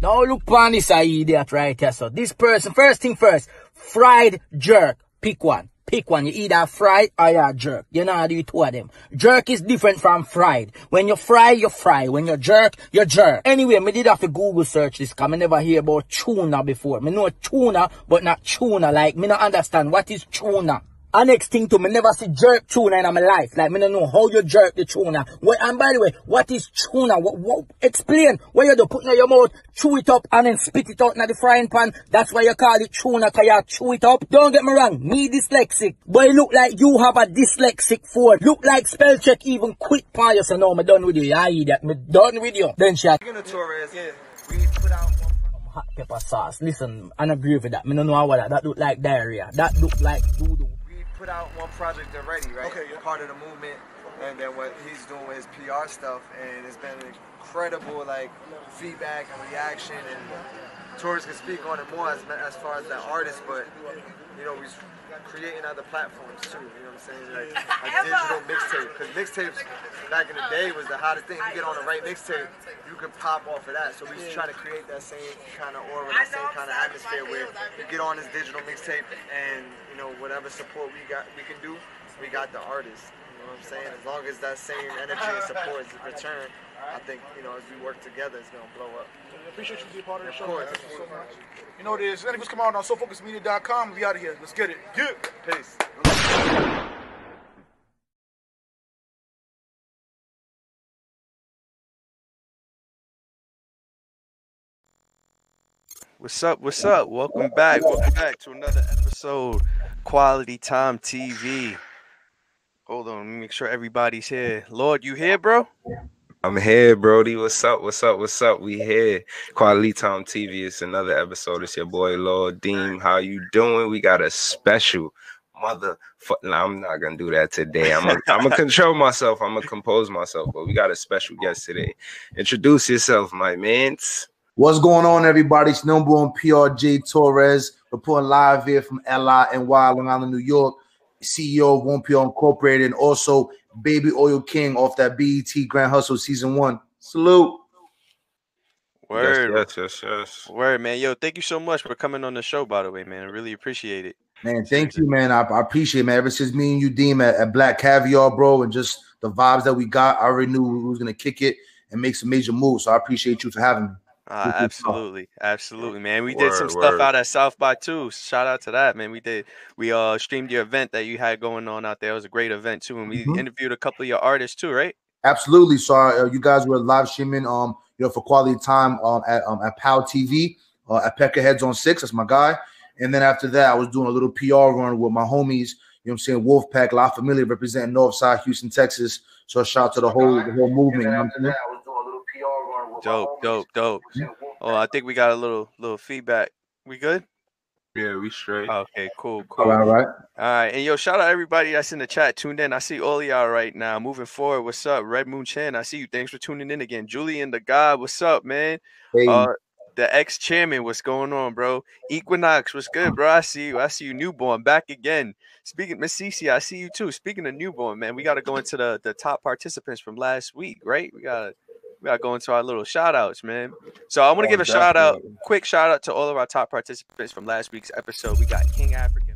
Now look on this idiot right here. So this person, first thing first, fried jerk. Pick one. Pick one. You either fried or you a jerk. You know how do you two of them. Jerk is different from fried. When you fry, you fry. When you jerk, you jerk. Anyway, me did have to Google search this because I never hear about tuna before. Me know tuna, but not tuna. Like, me not understand what is tuna. And next thing to me never see jerk tuna in my life. Like me don't know how you jerk the tuna. What, and by the way, what is tuna? What, what, explain what you do. Put in your mouth, chew it up, and then spit it out in the frying pan. That's why you call it tuna, cause you chew it up. Don't get me wrong, me dyslexic. But it look like you have a dyslexic phone. Look like spell check even quick for you. So no, me done with you. I idiot. Me done with you. Then she of Torres, yeah. we put out hot pepper sauce. Listen, I agree with that. Me don't know what that. That look like diarrhea. That look like doo-doo. We put out one project already, right? Okay, yeah. Part of the movement, and then what he's doing with his PR stuff, and it's been incredible, like feedback and reaction, and Torres can speak on it more as as far as the artist, but you know, he's creating other platforms too. You know what I'm saying? Like a digital mixtape, because mixtapes back in the day was the hottest thing. You get on the right mixtape, you can pop off of that. So we're trying to create that same kind of aura, that same kind of atmosphere where you get on this digital mixtape, and you know whatever support we got, we can do, we got the artist. You know what I'm saying? As long as that same energy and support is returned, I think you know as we work together, it's gonna blow up. I appreciate you being part of the Of show. course. man. Thank you so much. You know what it is. Anything's come out on SoFocusMedia.com. We out of here. Let's get it. Yeah. Peace. What's up? What's up? Welcome back. Welcome back to another episode, Quality Time TV. Hold on, let me make sure everybody's here. Lord, you here, bro? I'm here, Brody. What's up? What's up? What's up? We here. Quality Time TV. It's another episode. It's your boy Lord Deem. How you doing? We got a special mother. I'm not gonna do that today. I'm gonna I'm gonna control myself. I'm gonna compose myself. But we got a special guest today. Introduce yourself, my mans. What's going on, everybody? It's number one PRJ Torres. Reporting live here from LI and Long Island, New York. CEO of One PR Incorporated, and also Baby Oil King off that BET Grand Hustle Season One. Salute. Word, Yes, yes, yes, yes. word, man. Yo, thank you so much for coming on the show. By the way, man, I really appreciate it. Man, thank you, man. I, I appreciate it, man. Ever since me and you, Deem, at, at Black Caviar, bro, and just the vibes that we got, I already knew we was gonna kick it and make some major moves. So I appreciate you for having me. Uh, absolutely, absolutely, man. We did some Word, stuff word. out at South by too. Shout out to that, man. We did. We uh streamed your event that you had going on out there. It was a great event too, and we Mhm. interviewed a couple of your artists too, right? Absolutely. So uh, you guys were live streaming, um, you know, for quality time um, at um, at POW TV uh, at Peckerheads on Six. That's my guy. And then after that, I was doing a little PR run with my homies. You know, what I'm saying Wolfpack, La Familia, representing Northside, Houston, Texas. So shout out to the whole the whole movement. Dope, dope, dope. Oh, I think we got a little little feedback. We good? Yeah, we straight. Okay, cool, cool. right, all right. All right, and yo, shout out everybody that's in the chat tuned in. I see all y'all right now. Moving forward, what's up? Red Moon Chan, I see you. Thanks for tuning in again. Julian the God, what's up, man? Hey, Uh, the ex chairman, what's going on, bro? Equinox, what's good, bro? I see you. I see you, newborn, back again. Speaking, Miss Cece, I see you too. Speaking of newborn, man, we got to go into the the top participants from last week, right? We gotta we gotta go into our little shout outs, man. So I want to Oh, give a shout out, quick shout out to all of our top participants from last week's episode. We got King African.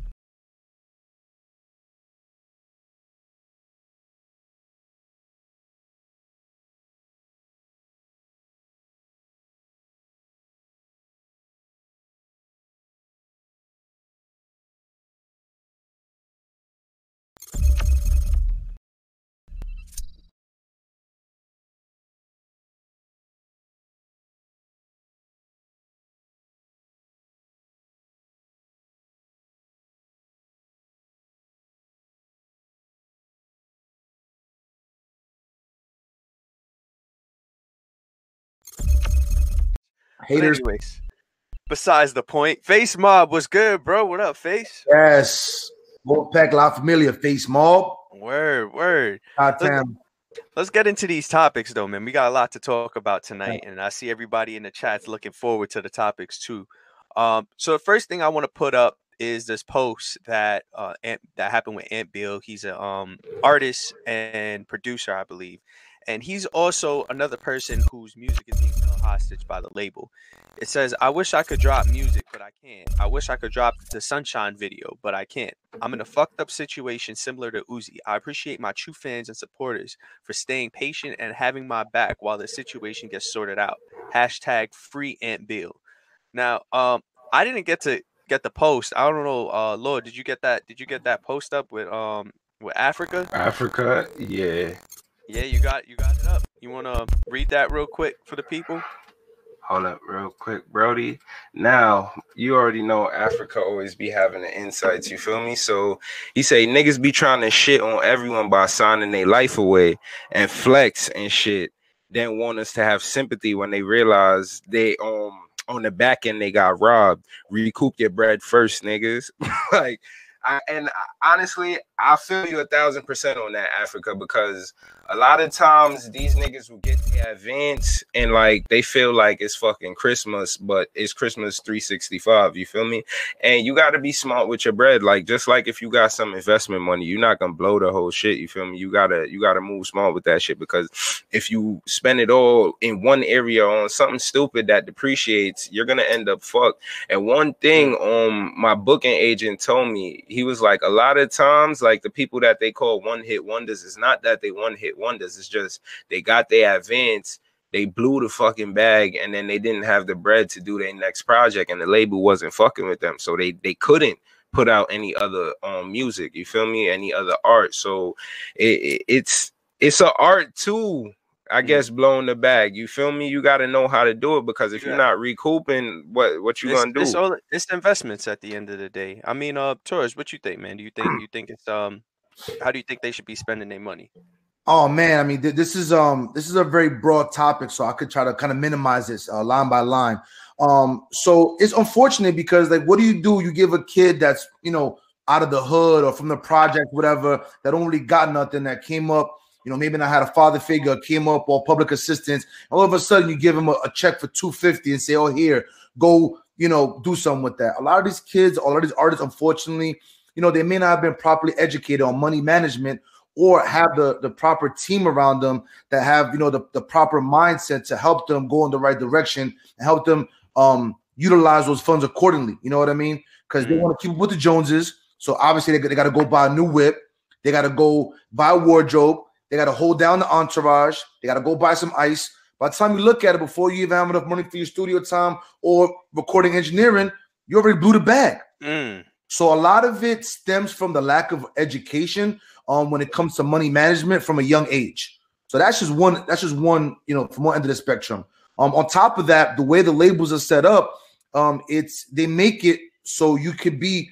But haters. anyways, besides the point, Face Mob was good, bro. What up, Face? Yes. Wolfpack, La Familia, Face Mob. Word, word. Goddamn. Let's get into these topics though, man. We got a lot to talk about tonight, and I see everybody in the chats looking forward to the topics too. Um, so the first thing I want to put up is this post that uh Ant, that happened with Ant Bill. He's a um artist and producer, I believe, and he's also another person whose music is being hostage by the label. It says, I wish I could drop music, but I can't. I wish I could drop the Sunshine video, but I can't. I'm in a fucked up situation similar to Uzi. I appreciate my true fans and supporters for staying patient and having my back while the situation gets sorted out. Hashtag free Ant Bill. Now, um, I didn't get to get the post. I don't know, uh, Lord, did you get that? Did you get that post up with um with Africa? Africa, yeah. Yeah, you got you got it up. You want to read that real quick for the people? Hold up, real quick, Brody. Now you already know Africa always be having the insights. You feel me? So he say niggas be trying to shit on everyone by signing their life away and flex and shit. Then want us to have sympathy when they realize they um on the back end they got robbed. Recoup your bread first, niggas. like I, and honestly, I feel you a thousand percent on that, Africa, because a lot of times these niggas will get the advance and like they feel like it's fucking Christmas, but it's Christmas 365. You feel me? And you got to be smart with your bread. Like just like if you got some investment money, you're not gonna blow the whole shit. You feel me? You gotta you gotta move smart with that shit because if you spend it all in one area on something stupid that depreciates, you're gonna end up fucked. And one thing um my booking agent told me, he was like a lot of times like the people that they call one hit wonders, it's not that they one hit wonders. It's just they got their advance, they blew the fucking bag, and then they didn't have the bread to do their next project, and the label wasn't fucking with them, so they they couldn't put out any other um music. You feel me? Any other art? So it, it, it's it's an art too. I Mm. guess blowing the bag. You feel me? You got to know how to do it because if Yeah. you're not recouping, what what you it's, gonna do? It's, all, it's investments at the end of the day. I mean, uh, Torres, what you think, man? Do you think you think it's um, how do you think they should be spending their money? Oh man, I mean, th- this is um, this is a very broad topic, so I could try to kind of minimize this uh, line by line. Um, so it's unfortunate because like, what do you do? You give a kid that's you know out of the hood or from the project, whatever, that don't really got nothing, that came up, you know, maybe not had a father figure, came up or public assistance. All of a sudden, you give him a, a check for two fifty and say, "Oh, here, go, you know, do something with that." A lot of these kids, a lot of these artists, unfortunately, you know, they may not have been properly educated on money management or have the, the proper team around them that have you know the, the proper mindset to help them go in the right direction and help them um utilize those funds accordingly. You know what I mean? Because they Mm. want to keep up with the Joneses. So obviously they, they got to go buy a new whip. They got to go buy a wardrobe. They got to hold down the entourage. They got to go buy some ice. By the time you look at it, before you even have enough money for your studio time or recording engineering, you already blew the bag. Mm, So a lot of it stems from the lack of education um, when it comes to money management from a young age. So that's just one. That's just one. You know, from one end of the spectrum. Um, on top of that, the way the labels are set up, um, it's they make it so you could be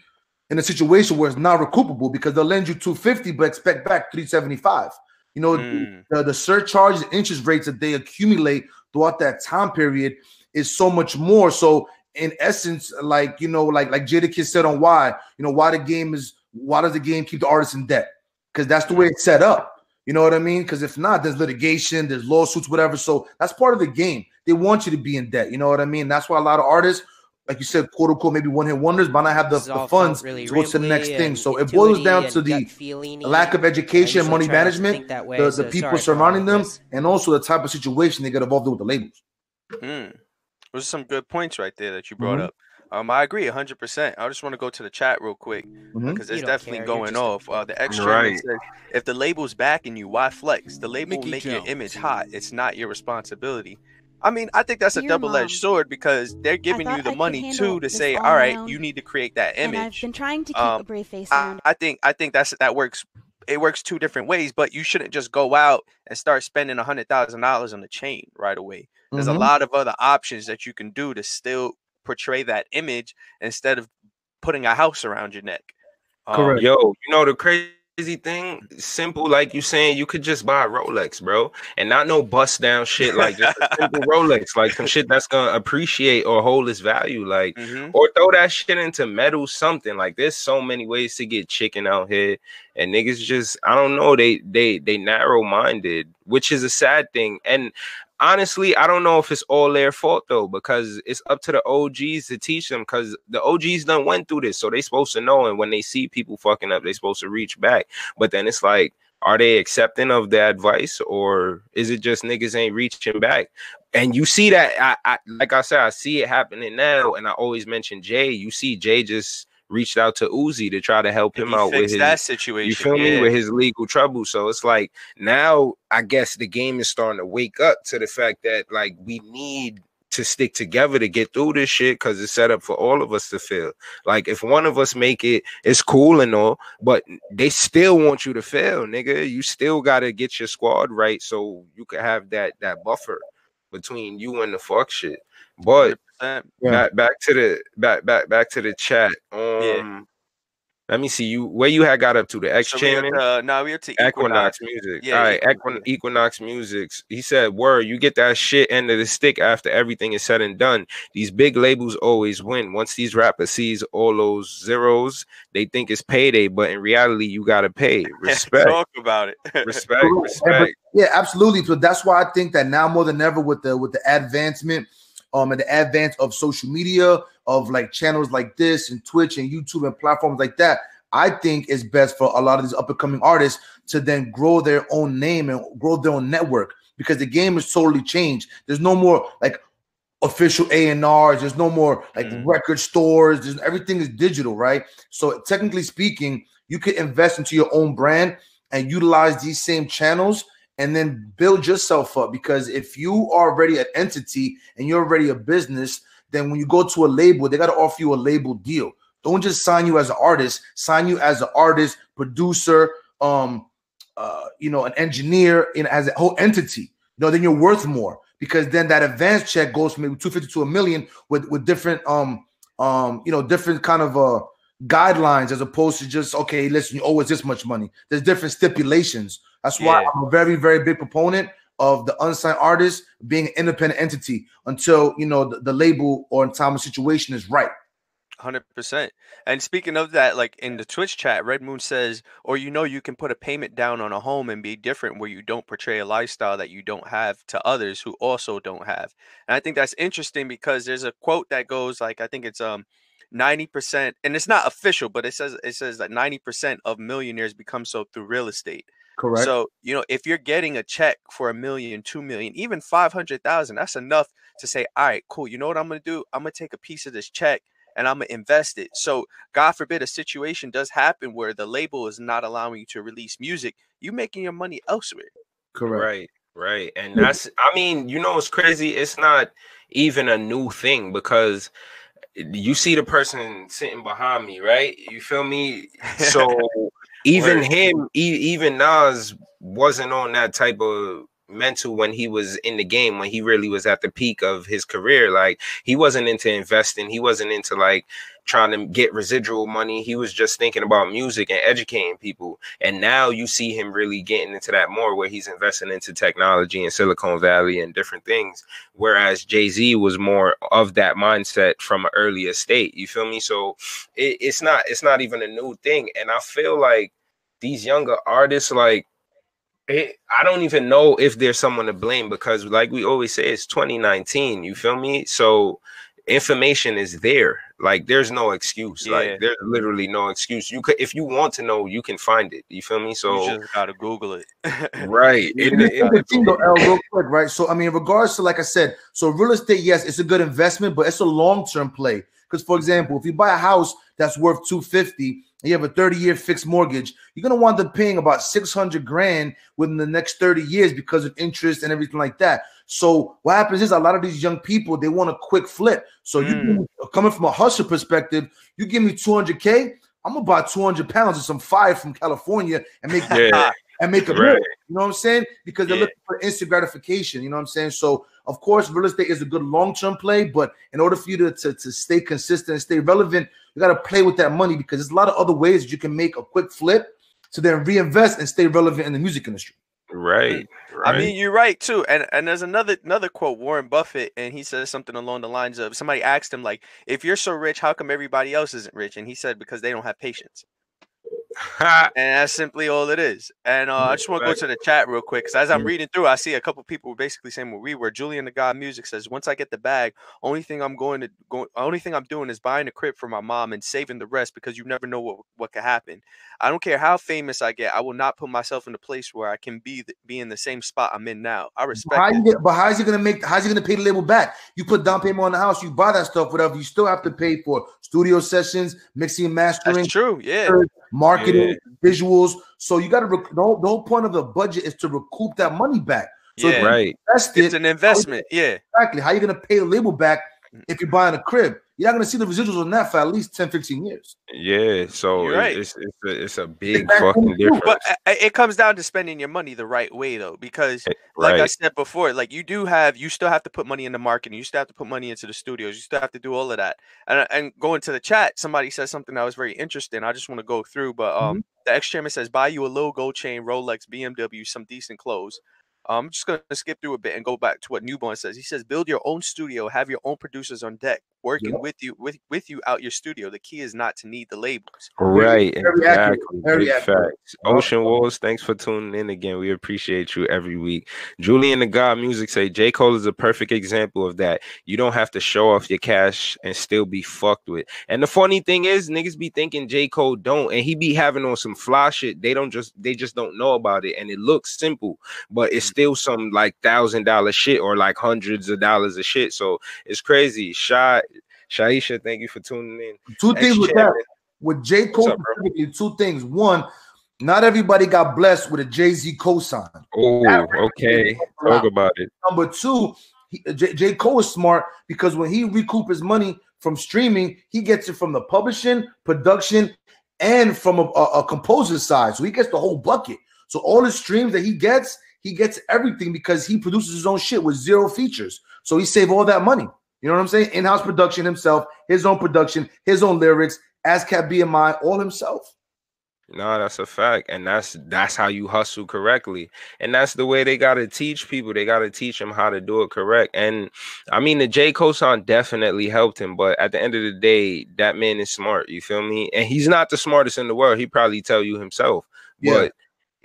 in a situation where it's not recoupable because they'll lend you 250 but expect back 375. You know, Mm. the, the surcharges and interest rates that they accumulate throughout that time period is so much more. So in essence, like you know, like like Jadakiss said on why, you know, why the game is why does the game keep the artist in debt? Because that's the way it's set up. You know what I mean? Because if not, there's litigation, there's lawsuits, whatever. So that's part of the game. They want you to be in debt. You know what I mean? That's why a lot of artists, like you said, quote unquote, maybe one hit wonders, but not have the, the funds felt really to go to the next rambly thing. So it boils down to the lack of education, I money try not to management, think that way, the, so people sorry for all surrounding them, this. and also the type of situation they get involved in with the labels. mm. Those are some good points right there that you brought Mhm. up. Um, I agree 100%. I just want to go to the chat real quick Mhm. because You it's definitely care, going off. Uh, the extra Right. says, if the label's backing you, why flex? The label will Mickey make your image hot. It's not your responsibility. I mean, I think that's a double-edged Mom, sword because they're giving you the I money too to say, all all own, you need to create that and I've image. been trying to keep Um, a brave face I, around. I think I think that's that works. It works two different ways, but you shouldn't just go out and start spending a hundred thousand dollars on the chain right away. There's Mhm. a lot of other options that you can do to still portray that image instead of putting a house around your neck. Um, Correct. Yo, you know the crazy thing, simple like you saying, you could just buy a Rolex, bro, and not no bust down shit like just a simple Rolex, like some shit that's gonna appreciate or hold its value, like mhm. or throw that shit into metal something. Like there's so many ways to get chicken out here, and niggas just I don't know they they they narrow minded, which is a sad thing. And honestly, I don't know if it's all their fault though, because it's up to the OGs to teach them. Because the OGs done went through this, so they supposed to know. And when they see people fucking up, they supposed to reach back. But then it's like. Are they accepting of the advice, or is it just niggas ain't reaching back? and you see that I, I like I said, I see it happening now, and I always mention Jay. You see Jay just reached out to Uzi to try to help And him out with his that situation. you feel me with his legal trouble. So it's like now I guess the game is starting to wake up to the fact that like we need to stick together to get through this shit because it's set up for all of us to fail. Like if one of us make it, it's cool and all, but they still want you to fail, nigga. You still gotta get your squad right so you can have that that buffer between you and the fuck shit. But Yeah. back back to the back back back to the chat. Um Yeah. let me see you where you had got up to the ex So we chairman. are to, now we are to Equinox Equinox. Music. Yeah, All right, Equinox. Equin- Equinox Music. He said, "Word, you get that shit end of the stick after everything is said and done. These big labels always win. Once these rappers sees all those zeros, they think it's payday, but in reality, you gotta pay. Respect, Talk about it. respect, Correct. respect. Yeah, absolutely. So that's why I think that now more than ever with the with the advancement um and the advance of social media of like channels like this and Twitch and YouTube and platforms like that, I think it's best for a lot of these up and coming artists to then grow their own name and grow their own network because the game is totally changed. There's no more like official A&Rs, there's no more like Mhm. record stores, there's everything is digital, right? So technically speaking, you could invest into your own brand and utilize these same channels and then build yourself up because if you are already an entity and you're already a business then when you go to a label they got to offer you a label deal. Don't just sign you as an artist sign you as an artist producer um uh you know an engineer in as a whole entity. You know then you're worth more because then that advance check goes from maybe 250 to a million with with different um um you know different kind of uh guidelines as opposed to just okay listen you owe us this much money. There's different stipulations that's why Yeah. i'm a very very big proponent of the unsigned artist being an independent entity until you know the, the label or time of situation is right Hundred percent. And speaking of that, like in the Twitch chat, Red Moon says, or you know, you can put a payment down on a home and be different, where you don't portray a lifestyle that you don't have to others who also don't have. And I think that's interesting because there's a quote that goes like, I think it's um. 90% and it's not official but it says it says that 90% of millionaires become so through real estate correct so, you know, if you're getting a check for a million, two million, even 500,000, that's enough to say, all right, cool. You know what I'm going to do? I'm going to take a piece of this check and I'm going to invest it. So, God forbid a situation does happen where the label is not allowing you to release music, You're making your money elsewhere. correct Right, right. And that's I mean, you know it's crazy. It's not even a new thing because eh, you see the person sitting behind me, right? You feel me? So even Word. him, e- even Nas wasn't on that type of mental when he was in the game when he really was at the peak of his career. Like he wasn't into investing. He wasn't into like trying to get residual money. He was just thinking about music and educating people. And now you see him really getting into that more where he's investing into technology and silicon valley and different things whereas jay-z was more of that mindset from an earlier state. You feel me? So it, it's not it's not even a new thing. And i feel like these younger artists like it, I don't even know if there's someone to blame because, like we always say, it's 2019. You feel me? So information is there. Like there's no excuse. Yeah. Like there's literally no excuse. You could, if you want to know, you can find it. You feel me? So you just got to Google it. right. In the- in the the- thing though, L, real quick, right? So, I mean, in regards to, like I said, so real estate, yes, it's a good investment, but it's a long term play. Because, for example, if you buy a house that's worth 250 and you have a 30 year fixed mortgage, you're going to wind up paying about 600 grand within the next 30 years because of interest and everything like that. So, what happens is a lot of these young people they want a quick flip. So, you Mm. me- coming from a hustle perspective, you give me 200K, I'm going to buy 200 pounds of some fire from California and make yeah. And make a Right. bill. You know what I'm saying? Because they're Yeah. looking for instant gratification. You know what I'm saying? So, of course, real estate is a good long term play, but in order for you to, to, to stay consistent and stay relevant, you got to play with that money because there's a lot of other ways that you can make a quick flip to then reinvest and stay relevant in the music industry. Right. I mean, you're right too. And and there's another another quote, Warren Buffett, and he says something along the lines of somebody asked him like, "If you're so rich, how come everybody else isn't rich?" And he said, "Because they don't have patience." and that's simply all it is. And uh, I just want to go to the chat real quick because as I'm reading through, I see a couple people basically saying what we were. Julian the God Music says, "Once I get the bag, only thing I'm going to go, only thing I'm doing is buying a crib for my mom and saving the rest because you never know what what could happen. I don't care how famous I get, I will not put myself in a place where I can be the, be in the same spot I'm in now. I respect How get, but how is he gonna make? How's he gonna pay the label back? You put down payment on the house, you buy that stuff, whatever. You still have to pay for studio sessions, mixing, mastering, That's true. Yeah. Marketing, visuals. So you got to. Rec- the, whole, the whole point of the budget is to recoup that money back. So Yeah. Right. invest it, It's an investment. Yeah. exactly. How you gonna pay the label back if you're buying a crib? You're not gonna see the residuals on that for at least 10, 15 years. Yeah. So it- right. it's it's a, it's a big back fucking difference. But uh, it comes down to spending your money the right way, though, because like I said before, like you do have, you still have to put money into marketing. You still have to put money into the studios. You still have to do all of that. And and going to the chat, somebody said something that was very interesting. I just want to go through, but um, the ex chairman says, buy you a little gold chain, Rolex, BMW, some decent clothes. I'm just gonna skip through a bit and go back to what Newborn says. He says, build your own studio, have your own producers on deck, working Yep. with you with with you out your studio. The key is not to need the labels. Right, Very exactly. very Big facts. Ocean Walls, thanks for tuning in again. We appreciate you every week. Julian the God Music say J. Cole is a perfect example of that. You don't have to show off your cash and still be fucked with. And the funny thing is, niggas be thinking J. Cole don't, and he be having on some fly shit. They don't just they just don't know about it. And it looks simple, but it's mm-hmm. still some like thousand dollar shit or like hundreds of dollars of shit. So it's crazy. Shy Shaisha, thank you for tuning in. Two things with that. With J. Cole, up, specifically, two things. One, not everybody got blessed with a Jay Z cosign. Oh, okay. Talk about it. Number two, he, uh, J, J. Cole is smart because when he recoup his money from streaming, he gets it from the publishing, production, and from a, a, a composer side. So he gets the whole bucket. So all the streams that he gets, he gets everything because he produces his own shit with zero features. So he saved all that money. You know what I'm saying? In-house production himself, his own production, his own lyrics, ASCAP BMI, all himself. No, that's a fact, and that's that's how you hustle correctly, and that's the way they gotta teach people. They gotta teach them how to do it correct. And I mean, the J Cole song definitely helped him, but at the end of the day, that man is smart. You feel me? And he's not the smartest in the world. He probably tell you himself, Yeah. but.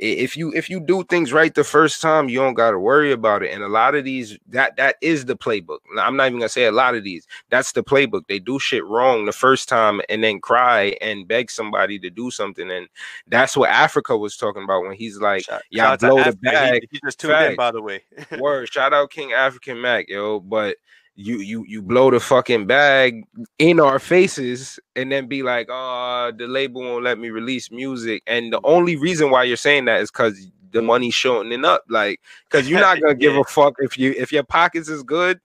If you if you do things right the first time, you don't got to worry about it. And a lot of these that that is the playbook. I'm not even gonna say a lot of these. That's the playbook. They do shit wrong the first time and then cry and beg somebody to do something. And that's what Africa was talking about when he's like, "Y'all shout out to blow the Africa. He- bag." He, just tuned in, by the way. Word, shout out King African Mac, yo. But you you you blow the fucking bag in our faces and then be like, "Oh, the label won't let me release music." And the only reason why you're saying that is because the money's shortening up, like, because you're not gonna give Yeah. a fuck if you if your pockets is good.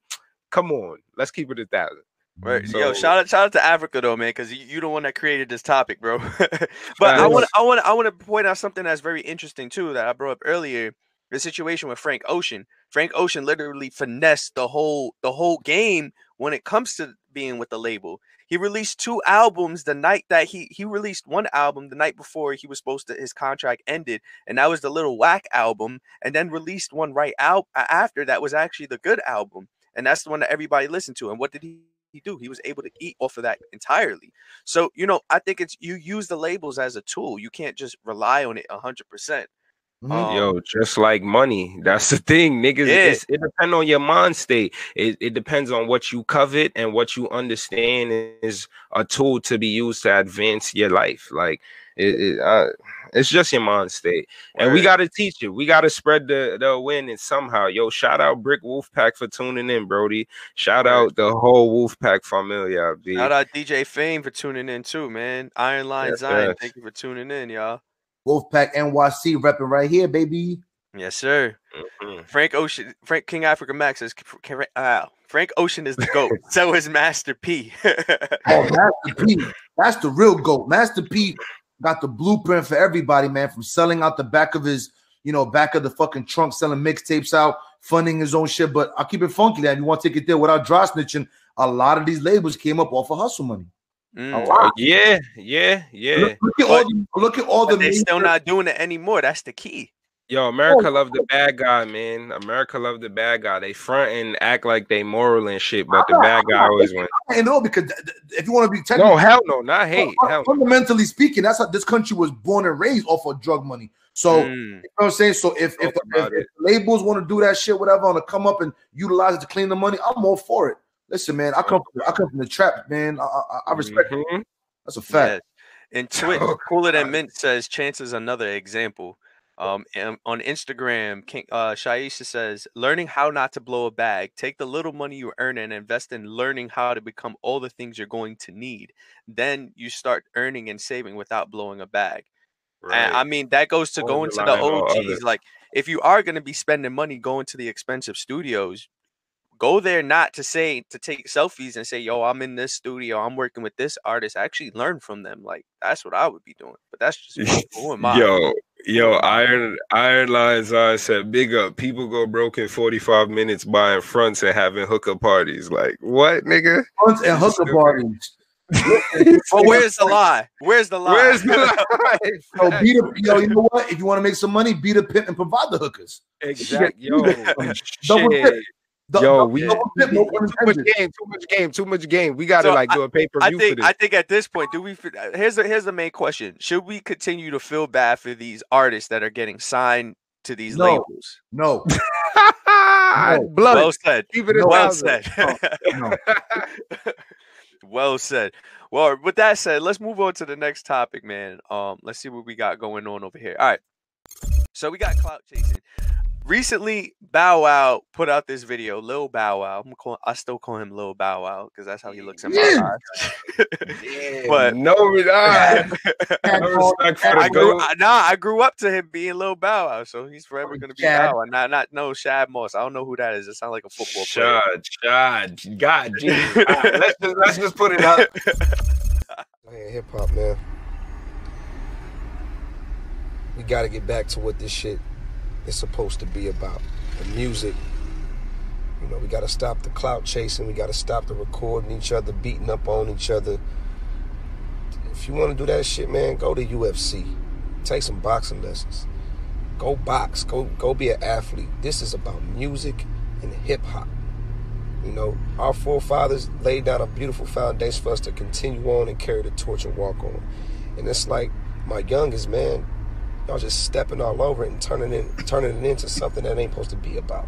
Come on, let's keep it a thousand. Right. Mm, so- Yo, shout out, shout out to Africa though, man, because you, you the one that created this topic, bro. but I want, I want, I want to point out something that's very interesting too that I brought up earlier. The situation with Frank Ocean. Frank Ocean literally finessed the whole the whole game when it comes to being with the label. He released two albums the night that he he released one album the night before he was supposed to his contract ended, and that was the Little Whack album, and then released one right out after that was actually the good album, and that's the one that everybody listened to. And what did he? He do he was able to eat off of that entirely so you know i think it's you use the labels as a tool you can't just rely on it 100% Mm-hmm. Yo, just like money. That's the thing, niggas. Yeah. it depends on your mind state. It, it depends on what you covet and what you understand is a tool to be used to advance your life. Like it, it uh, it's just your mind state, and we got to teach it. We got to spread the the awareness somehow. Yo, shout out Brick Wolfpack for tuning in, Brody. Shout out the whole Wolfpack familia. B. Shout out DJ Fame for tuning in too, man. Iron Line yes, Zion, yes. thank you for tuning in, y'all. Wolfpack NYC repping right here, baby. Yes, sir. Mhm. Frank Ocean, Frank King Africa Max says uh, Frank Ocean is the goat. so is Master P. Oh, Master P. That's the real goat. Master P got the blueprint for everybody, man. From selling out the back of his, you know, back of the fucking trunk, selling mixtapes out, funding his own shit. But I'll keep it funky, man. You want to take it there without dry snitching? A lot of these labels came up off of hustle money. Mm, A lot. Yeah, yeah, yeah. Look, look at all the look at all the they're major- still not doing it anymore. That's the key. Yo, America love the bad guy, man. America love the bad guy. They front and act like they moral and shit, but the bad guy always wins. I know because th- th- if you want to be technical, No, hell no, not hate. fun- Hell no. fundamentally speaking, that's how this country was born and raised off of drug money. So Mm. you know what I'm saying. So if if, if, if labels want to do that shit, whatever, on to come up and utilize it to clean the money, I'm all for it. Listen, man, I come from, I come from the trap, man. I, I, I respect it. Mhm. That's a fact. Yeah. And Twitch, Oh, Cooler Than Mint says Chance is another example. Um, and on Instagram, King, uh, Shaisha says, learning how not to blow a bag. Take the little money you earn and invest in learning how to become all the things you're going to need. Then you start earning and saving without blowing a bag. And I mean, that goes to going to the relying on OGs. Like, if you are going to be spending money going to the expensive studios, go there not to say to take selfies and say, "Yo, I'm in this studio. I'm working with this artist." Actually, learn from them. Like, that's what I would be doing. But that's just who am I? Yo, yo, Iron Iron Lines on said, "Big up, people go broke in forty five minutes buying fronts and having hookup parties." Like what, nigga? Fronts and hooker Stupid. parties. But oh, where's the lie? Where's the lie? Where's the lie? Yo, be the, yo, you know what? If you want to make some money, be the pimp and provide the hookers. exact? Yo, Double shit. tip. Du- Yo, du- we double tip, no pun too much game, too much game, too much game. We gotta So like do a pay per I view for think this. I think at this point, do we? uh, Here's the here's the main question: Should we continue to feel bad for these artists that are getting signed to these No. labels? No, Blood. Well said. Keep it a Well thousand. said. no. well said. Well, with that said, let's move on to the next topic, man. Um, let's see what we got going on over here. All right. So we got clout chasing. Recently, Bow Wow put out this video. Lil Bow Wow. I'm call, I still call him Lil Bow Wow because that's how he looks in my Yeah. eyes. Yeah, But- no, no respect for the I grew. I, nah, I grew up to him being Lil Bow Wow, so he's forever gonna be Chad. Bow Wow. Not, not no Shad Moss. I don't know who that is. It sounds like a football player. Shad, Shad, God, Jesus. All right, let's just let's just put it up. Hey, hip hop, man. We got to get back to what this shit is supposed to be about. The music. You know, we got to stop the clout chasing. We got to stop the recording each other, beating up on each other. If you want to do that shit, man, go to UFC. Take some boxing lessons. Go box. Go go be an athlete. This is about music and hip hop. You know, our forefathers laid down a beautiful foundation for us to continue on and carry the torch and walk on. And it's like my youngest man, y'all just stepping all over it and turning it turning it into something that ain't supposed to be about.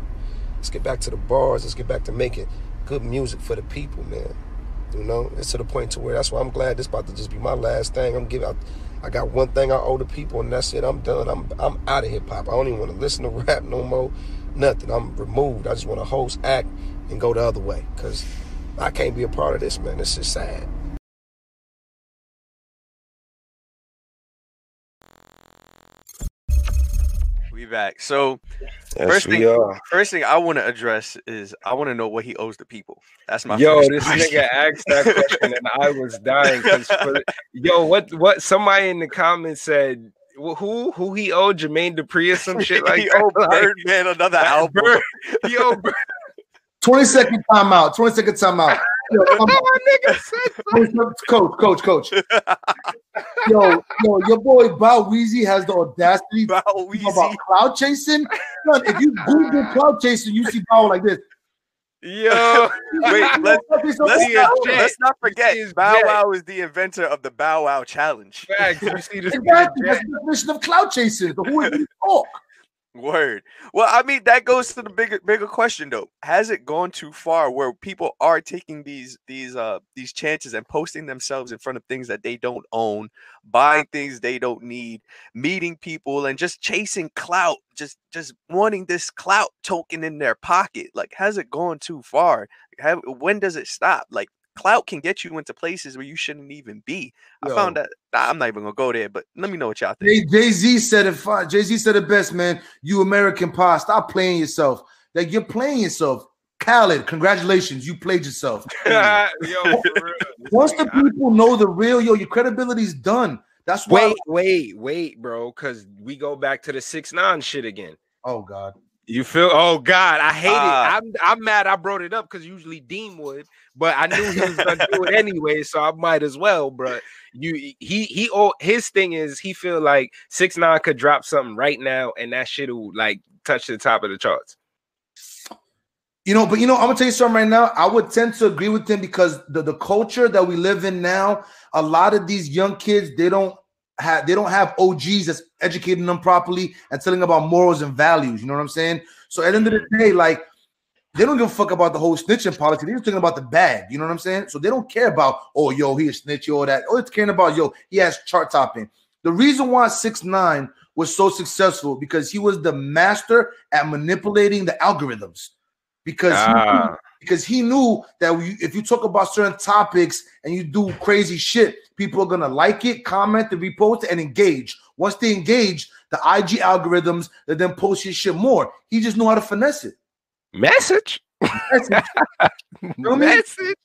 Let's get back to the bars. Let's get back to making good music for the people, man. You know, it's to the point to where that's why I'm glad this about to just be my last thing. I'm giving out. I got one thing I owe the people, and that's it. I'm done. I'm I'm out of hip hop. I don't even want to listen to rap no more. Nothing. I'm removed. I just want to host, act, and go the other way. Cause I can't be a part of this, man. This is sad. Back. So Yes, First thing- are. first thing I want to address is I want to know what he owes the people. That's my Yo, first this question. nigga asked that question and I was dying. for- yo, what what somebody in the comments said who who he owed Jermaine Dupri or some shit like he that? owed Like, Birdman another album. Bird- he owed Bird- 20 second timeout. 20 second timeout. Yo, I'm- nigga said coach, coach, coach. Yo, yo, your boy Bow Weezy has the audacity Bow Weezy. about clout chasing. Son, if you Google clout chasing, you see Bow like this. Yo, Wait, let's let's, let's see not, let's not forget his Bow. Wow is the inventor of the Bow Wow challenge. facts. You see this Exactly. That's the definition of clout chasing. The who is you talk. Word. Well, I mean that goes to the bigger bigger question though. Has it gone too far where people are taking these these uh these chances and posting themselves in front of things that they don't own, buying things they don't need, meeting people and just chasing clout, just just wanting this clout token in their pocket? Like has it gone too far? Have, when does it stop? Like clout can get you into places where you shouldn't even be. I found that nah, I'm not even gonna go there, but let me know what y'all think. Jay Z said it. Jay Z said it best, man. You American pie, stop playing yourself. Like you're playing yourself. Khaled, congratulations, you played yourself. yo. Once the people know the real, yo, your credibility's done. That's why. Wait, wait, wait, bro, because we go back to the six nine shit again. Oh God. You feel? Oh God, I hate Ah. it. I'm I'm mad. I brought it up because usually Dean would, but I knew he was gonna do it anyway, so I might as well. But you, he he, oh, his thing is he feel like six nine could drop something right now, and that shit will like touch the top of the charts. You know, but you know, I'm gonna tell you something right now. I would tend to agree with him because the, the culture that we live in now, a lot of these young kids, they don't have they don't have OGs that's educating them properly and telling them about morals and values. You know what I'm saying? So at the end of the day, like they don't give a fuck about the whole snitching policy. They're just thinking about the bag. You know what I'm saying? So they don't care about, oh, yo, he a snitch, all that. Oh, it's caring about, yo, he has chart topping. The reason why six nine was so successful because he was the master at manipulating the algorithms. Because he knew- Ah, because he knew that we, if you talk about certain topics and you do crazy shit, people are gonna like it, comment, and repost and engage. Once they engage, the IG algorithms they then post your shit more. He just knew how to finesse it. Message. That's it. know what I mean? Message.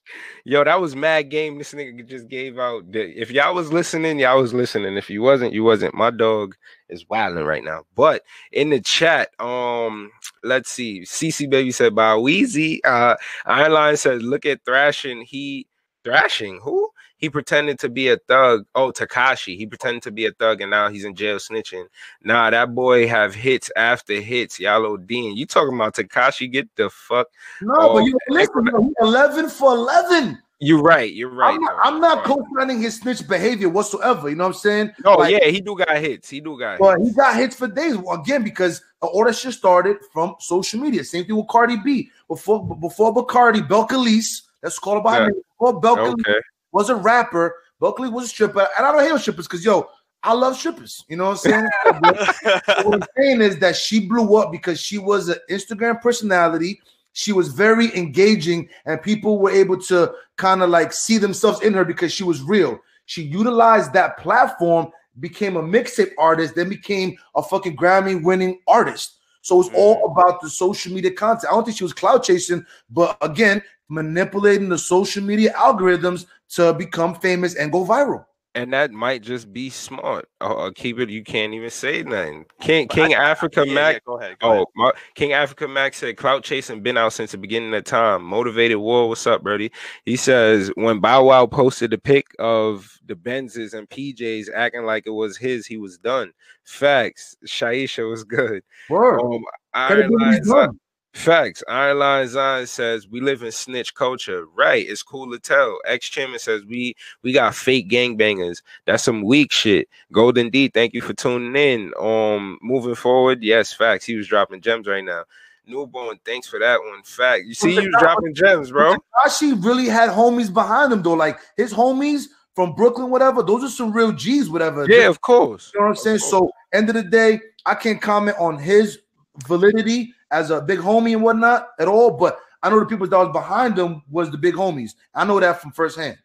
Yo, that was mad game. This nigga just gave out. If y'all was listening, y'all was listening. If you wasn't, you wasn't. My dog is wilding right now. But in the chat, um, let's see. CC baby said by Wheezy. Uh, Iron Lion says, look at thrashing. He thrashing who? He pretended to be a thug. Oh, Tekashi. He pretended to be a thug, and now he's in jail snitching. Nah, that boy have hits after hits. Y'all Dean. You talking about Tekashi? Get the fuck No, Oh, but you listen, 11 for 11. You're right. You're right. I'm not. I'm not co-signing his snitch behavior whatsoever. You know what I'm saying? Oh Like, yeah, he do got hits. He do got But hits. he got hits for days again because all that shit started from social media. Same thing with Cardi B. Before before Bacardi, Belcalis, let's call it by Yeah. name. Before Belcalis Okay. Was a rapper, Belcalis was a stripper, and I don't hate on strippers because yo, I love strippers. You know what I'm saying? what I'm saying is that she blew up because she was an Instagram personality. She was very engaging, and people were able to kind of like see themselves in her because she was real. She utilized that platform, became a mixtape artist, then became a fucking Grammy winning artist. So it's all mm. about the social media content. I don't think she was clout chasing, but again, manipulating the social media algorithms to become famous and go viral. And that might just be smart. Uh, keep it. You can't even say nothing. King King Africa Yeah, Mac. yeah, go ahead. Go ahead. Oh, my, King Africa Mac said clout chasing been out since the beginning of time. Motivated War, what's up, Birdie? He says when Bow Wow posted the pic of the Benzes and PJs acting like it was his, he was done. Facts. Shaisha was good. Word. Um, Gotta Iron do what Lion he's Zion- done. Facts. Iron Lion Zion says we live in snitch culture. Right. It's cool to tell. Ex chairman says we we got fake gangbangers. That's some weak shit. Golden D, thank you for tuning in. Um, moving forward, yes, facts. He was dropping gems right now. Newborn, thanks for that one. Fact. You see, you was dropping gems, bro. Tekashi really had homies behind him though. Like his homies from Brooklyn, whatever. Those are some real G's, whatever. Yeah, of course. You know what I'm saying? So, end of the day, I can't comment on his validity as a big homie and whatnot at all. But I know the people that was behind him was the big homies. I know that from firsthand.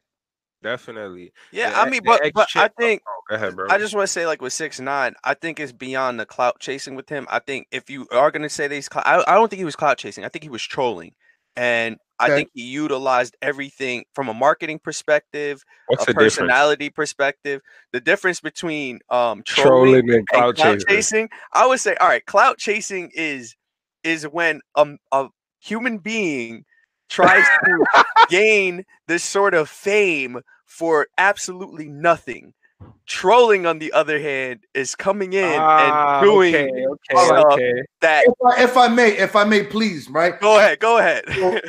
Definitely. Yeah, The- I mean, but but I think Oh, go ahead, bro. I just want to say, like with six nine, I think it's beyond the clout chasing with him. I think if you are gonna say that he's, clou- I, I don't think he was clout chasing. I think he was trolling, and I think he utilized everything from a marketing perspective, What's a the difference? personality perspective. The difference between um trolling, Trolling and and clout clout chasing. chasing, I would say, all right, clout chasing is is when um a human being tries to gain this sort of fame for absolutely nothing. Trolling, on the other hand, is coming in Ah, and doing okay, okay, stuff okay. that. If I, if I may, if I may, please, right? Go ahead, go ahead. Well,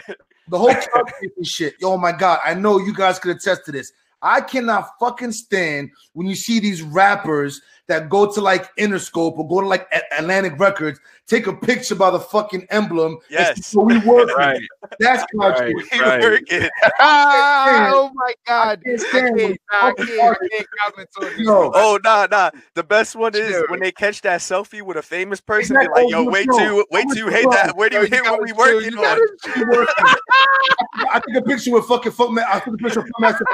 The whole clout chasing shit. Oh my god, I know you guys could attest to this. I cannot fucking stand when you see these rappers that go to like Interscope or go to like A- Atlantic Records, take a picture by the fucking emblem. Yes. "So we work. Right, That's clout right, chasing. We right. working. Ah, oh my god. can't I can't, when I can't, I can't comment on this. No. Oh nah nah. The best one is Chill. when they catch that selfie with a famous person. Exactly. They're like, Oh, yo, you wait know. till wait I'm till you hate you. that. Where do you you hit what we chill, working you on? gotta We working. I took a picture with fucking fuck man. I took a picture of fuck master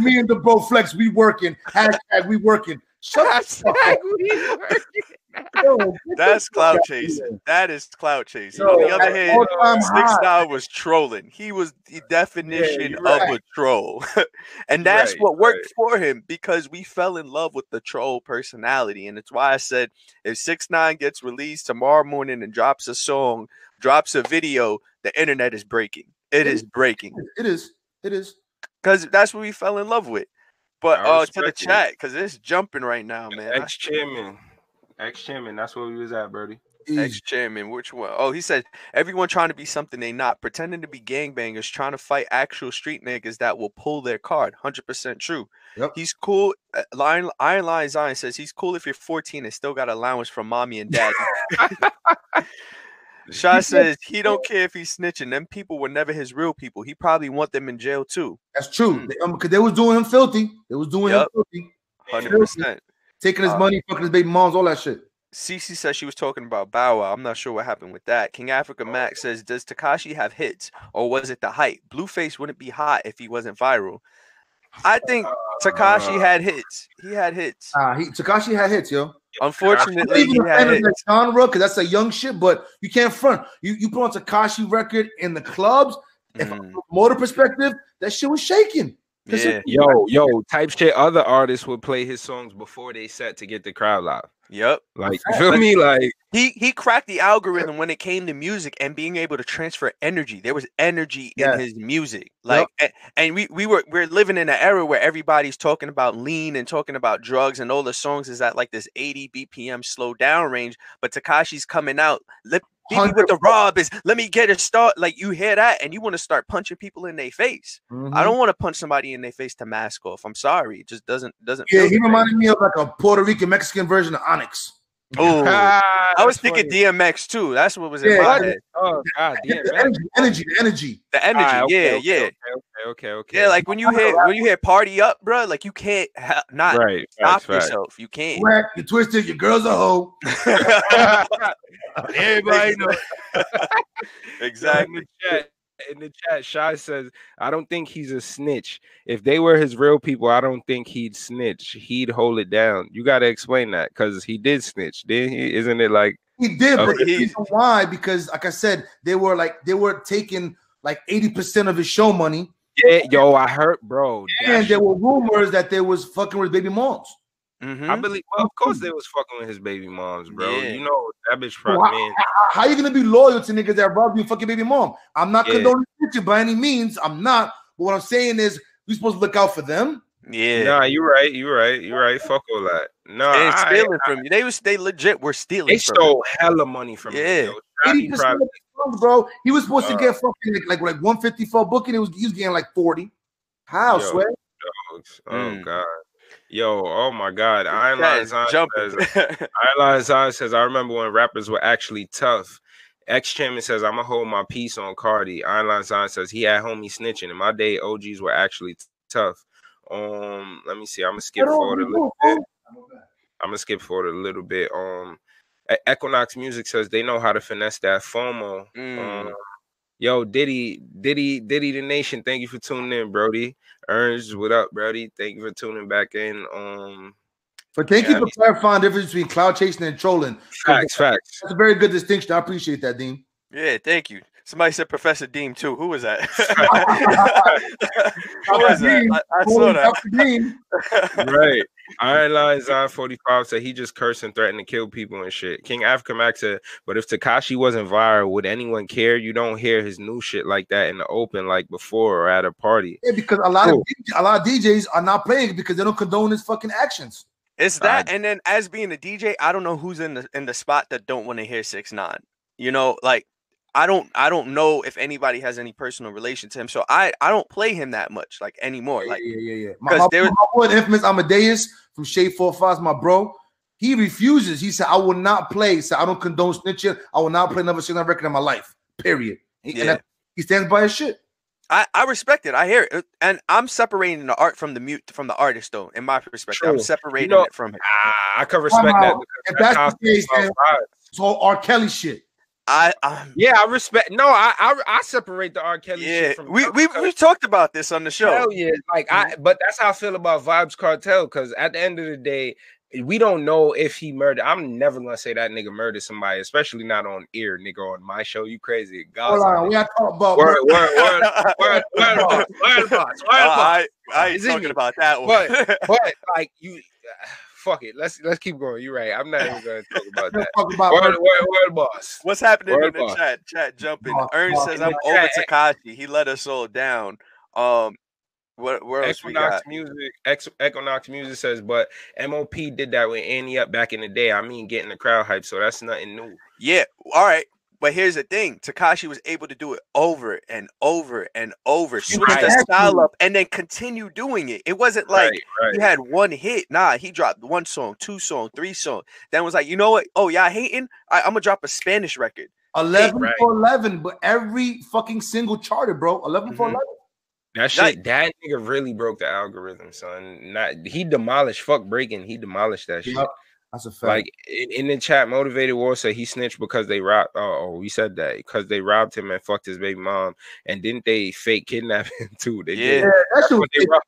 me and the bro flex, we working. Hashtag we working. Shut Hashtag we. Yo, That's clout chasing. That is clout chasing. Yo, On the other hand, all-time Six. Nine was trolling. He was the definition you're of right. a troll, and that's Right, what worked right. for him because we fell in love with the troll personality, and it's why I said if Six Nine gets released tomorrow morning and drops a song, drops a video, the internet is breaking. It is breaking It is. It is. because that's what we fell in love with. But I uh, to the it. chat because it's jumping right now, man. Ex chairman, ex chairman. That's where we was at, Birdie. Ex chairman, which one? Oh, he said everyone trying to be something they not, pretending to be gangbangers, trying to fight actual street niggas that will pull their card. Hundred percent true. Yep. He's cool. uh, Lion Iron Lion Zion says he's cool if you're 14 and still got allowance from mommy and daddy. Shy says he don't care if he's snitching. Them people were never his real people. He probably want them in jail too. That's true. Mm. They, um, they was doing him filthy. They was doing Yep. him filthy. Hundred percent. Taking his Uh, money, fucking his baby moms, all that shit. Cece says she was talking about Bow Wow. I'm not sure what happened with that. King Africa Max says, Does Tekashi have hits or was it the hype? Blueface wouldn't be hot if he wasn't viral. I think Tekashi had hits. He had hits. Ah, he Tekashi had hits, yo. I'm Unfortunately, not he even a had fan of that genre because that's a young shit, but you can't front. You you put on Tekashi record in the clubs, and from Mm, a motor perspective, that shit was shaking. This is- yeah. Yo, yo, type shit. Other artists would play his songs before they set to get the crowd live. Yep. Like, you feel me? Like, He he cracked the algorithm when it came to music and being able to transfer energy. There was energy Yes. in his music. Like a- and, we we were we're living in an era where everybody's talking about lean and talking about drugs and all the songs is at like this 80 BPM slow down range. But Tekashi's coming out. Let beat with the rob is let me get a start. Like you hear that and you want to start punching people in their face. I Mhm. don't want to punch somebody in their face to mask off. I'm sorry. It just doesn't doesn't Yeah, he reminded me of like a Puerto Rican Mexican version of Onyx. Oh, I was thinking funny. DMX too. That's what was in Yeah, my head. Oh God, The man. energy, energy, the energy. The energy, Alright, okay, yeah, okay, yeah. Okay, okay, okay, okay. Yeah, like when you hear when you hear party up, bro, like you can't ha- not right, stop facts, facts. yourself. You can't. Whack, you twisted, your girl's a hoe. Everybody know. exactly. In the chat, Shy says, "I don't think he's a snitch. If they were his real people, I don't think he'd snitch. He'd hold it down. You got to explain that because he did snitch, didn't he? Isn't it like He did, but Okay. the reason why? Because like I said, they were like they were taking like 80% of his show money. yeah, yo? I heard, bro. And there were rumors that there was fucking with baby moms. Mhm. I believe. Well, of course, they was fucking with his baby moms, bro. Yeah. You know that bitch So probably how, man. how- how you gonna be loyal to niggas that robbed you fucking baby mom? I'm not Yeah. condoning snitching by any means. I'm not. But what I'm saying is we supposed to look out for them. Yeah. Nah, you're right. You're right. You're right. Fuck all that. No, they ain't I, stealing from you. They was they legit were stealing they from him. stole hella money from Yeah. him. Yo. He 80% probably- of the songs, bro. He was supposed to Uh, get fucking like, like like 150 for booking. It was he was getting like 40. How, Yo. swear? dogs. Oh Mm. god. Yo, oh my god. Iron Lion Zion jumping. says, Iron Lion Zion says, I remember when rappers were actually tough. Ex chairman says, I'm gonna hold my peace on Cardi. Iron Lion Zion says he had homie snitching. In my day, OGs were actually tough. Um, let me see. I'm gonna skip forward a little bit. I'm gonna skip forward a little bit. Um, Equinox Music says they know how to finesse that FOMO. Mm. Um, yo, Diddy, Diddy, Diddy, the nation. Thank you for tuning in, Brody. Ernst, what up, Brody? Thank you for tuning back in. Um, But thank Yeah, you for clarifying the difference between clout chasing and trolling. facts, facts. That's a very good distinction. I appreciate that, Dean. yeah, thank you. Somebody said Professor Deem too. Who was that? Who was that? I, I saw that. Dean. right. Iron Lion Zion 45 said he just cursed and threatened to kill people and shit. King Africa Max said, but if Tekashi wasn't viral, would anyone care? You don't hear his new shit like that in the open like before or at a party. Yeah, because a lot Cool. of a lot of DJs are not playing because they don't condone his fucking actions. It's that, and then as being a DJ, I don't know who's in the in the spot that don't want to hear six nine. You know, like I don't I don't know if anybody has any personal relation to him, so I I don't play him that much like anymore. Like yeah, yeah, yeah. My, 'cause my, there was- my boy, the infamous Amadeus from Shade 45, my bro. He refuses. He said, I will not play. He said, I don't condone snitching. I will not play another single record in my life. Period. He, and Yeah. that- he stands by his shit. I, I respect it. I hear it, and I'm separating the art from the mute from the artist, though. In my perspective, I'm True. separating know- it from it. Ah, I can respect Wow. that. because If that's that's the case, then about vibes. it's all R. Kelly shit. I, I'm, Yeah, I respect. No, I I, I separate the R. Kelly yeah, shit from we we we talked about this on the show. Hell yeah, like I. But that's how I feel about Vybz Kartel. Because at the end of the day, we don't know if he murdered. I'm never gonna say that nigga murdered somebody, especially not on ear, nigga, on my show. You crazy? God, Hold on, we got to talk about. Word, word, word, word, word, boss, word, boss, word, Uh, boss. I, I ain't Is it talking you? about that one. But but like you, fuck it. Let's let's keep going. You're right. I'm not even gonna talk about that. talk about. Word, word, word, boss. What's happening Word in the boss. chat? Chat jumping. Boss, Ernst boss, says I'm the over chat. Tekashi. He let us all down. Um, what where else we got? music, Ex, Equinox music says, but MOP did that with Ante Up back in the day. I mean, getting the crowd hype, so that's nothing new. Yeah, all right. But here's the thing: Tekashi was able to do it over and over and over, switch the style up, and then continue doing it. It wasn't like right, right. he had one hit. Nah, he dropped one song, two song, three song. Then was like, you know what? Oh, y'all hating? I, I'm gonna drop a Spanish record. 11 Right. for 11, but every fucking single charted, bro. 11 for Mhm. 11. That shit, that nigga really broke the algorithm, son. Not he demolished. Fuck breaking. He demolished that shit. Yep. That's a fact. Like in, in the chat, motivated war said he snitched because they robbed. Oh, oh, we said that because they robbed him and fucked his baby mom, and didn't they fake kidnap him too? They Yeah. did. yeah, that shit they robbed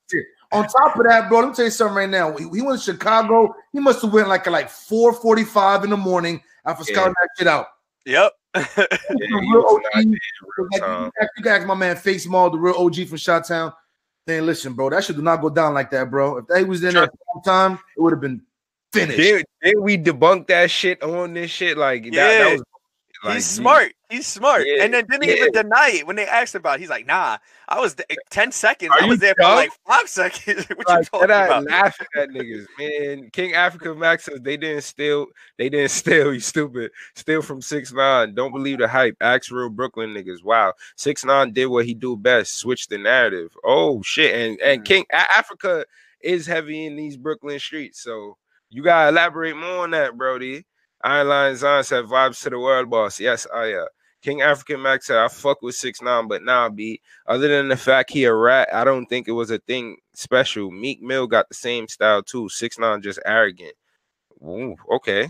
On top of that, bro, let me tell you something right now. He, he went to Chicago. He must have went like at like 4:45 in the morning after Yeah. scouting that shit out. Yep. Yeah, real OG, there real like, you, can- you can ask my man Face Mall, the real OG from Shot Town. Then listen, bro, that shit do not go down like that, bro. If they was in there at the time, it would have been finished. Did, did we debunk that shit on this shit? Like that, Yeah. that was like, he's smart. He's smart. Yeah, and then didn't yeah. even deny it when they asked about. it. He's like, "Nah, I was th- ten seconds. Are I was you there for like five seconds. what you Like, talking I about?" laughing at niggas, man. King Africa Max says they didn't steal, they didn't steal. You stupid, steal from six nine. Don't believe the hype. Ask real Brooklyn niggas. Wow, six nine did what he do best. Switch the narrative. Oh shit, and and Mm. King Africa is heavy in these Brooklyn streets. So you gotta elaborate more on that, Brody. Iron Lion Zion said vibes to the world, boss. Yes, I uh King African Max said I fuck with six nine, but nah, B. Other than the fact he a rat, I don't think it was a thing special. Meek Mill got the same style too. Six nine just arrogant. Ooh, okay.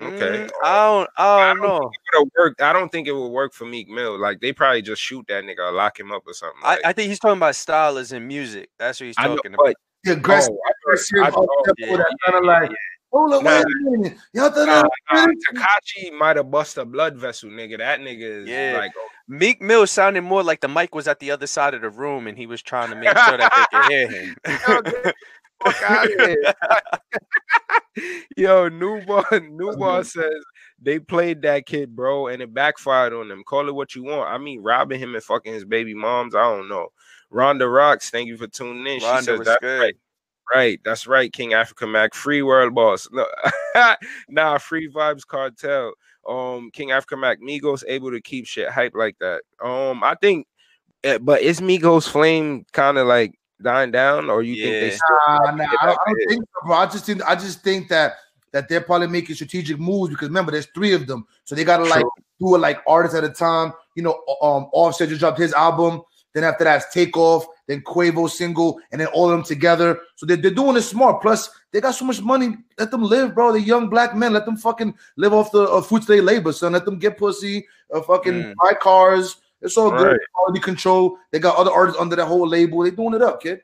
Okay. Mm, I don't. I don't I don't know. It would've worked. I don't think it would work for Meek Mill. Like they probably just shoot that nigga or lock him up or something. I, Like, I think he's talking about style as in music. That's what he's I know, talking about. But The aggressive, oh, aggressive, I thought- up yeah, tempo that yeah, kind of like, yeah. hold up, Nah, wait a minute. Y'all thought Nah, I nah, Tekashi might have bust a blood vessel, nigga. That nigga is Yeah. like, Meek Mill sounded more like the mic was at the other side of the room and he was trying to make sure that they could hear him. Yo, get fuck out of here. Yo, newborn, newborn says they played that kid, bro, and it backfired on them. Call it what you want. I mean, robbing him and fucking his baby moms. I don't know. Rhonda Rocks, thank you for tuning in. she Rhonda says was that's good. right. Right, that's right, King Africa Mac, free world boss. No, nah, free Vybz Kartel. Um, King Africa Mac, Migos able to keep shit hype like that. Um, I think, eh, but is Migos flame kind of like dying down, or you think they Yeah. still? Nah, nah, I don't, I don't think so, bro. I just think I just think that that they're probably making strategic moves because remember, there's three of them, so they gotta like True. do it like artists at a time. You know, um, Offset just dropped his album. Then after that, it's Takeoff, then Quavo single, and then all of them together. So they're, they're doing it smart. Plus, they got so much money. Let them live, bro. They're young black men. Let them fucking live off the uh, fruits of their labor, son. Let them get pussy, uh, fucking Mm. buy cars. It's all good. Right. Quality control. They got other artists under that whole label. They doing it up, kid.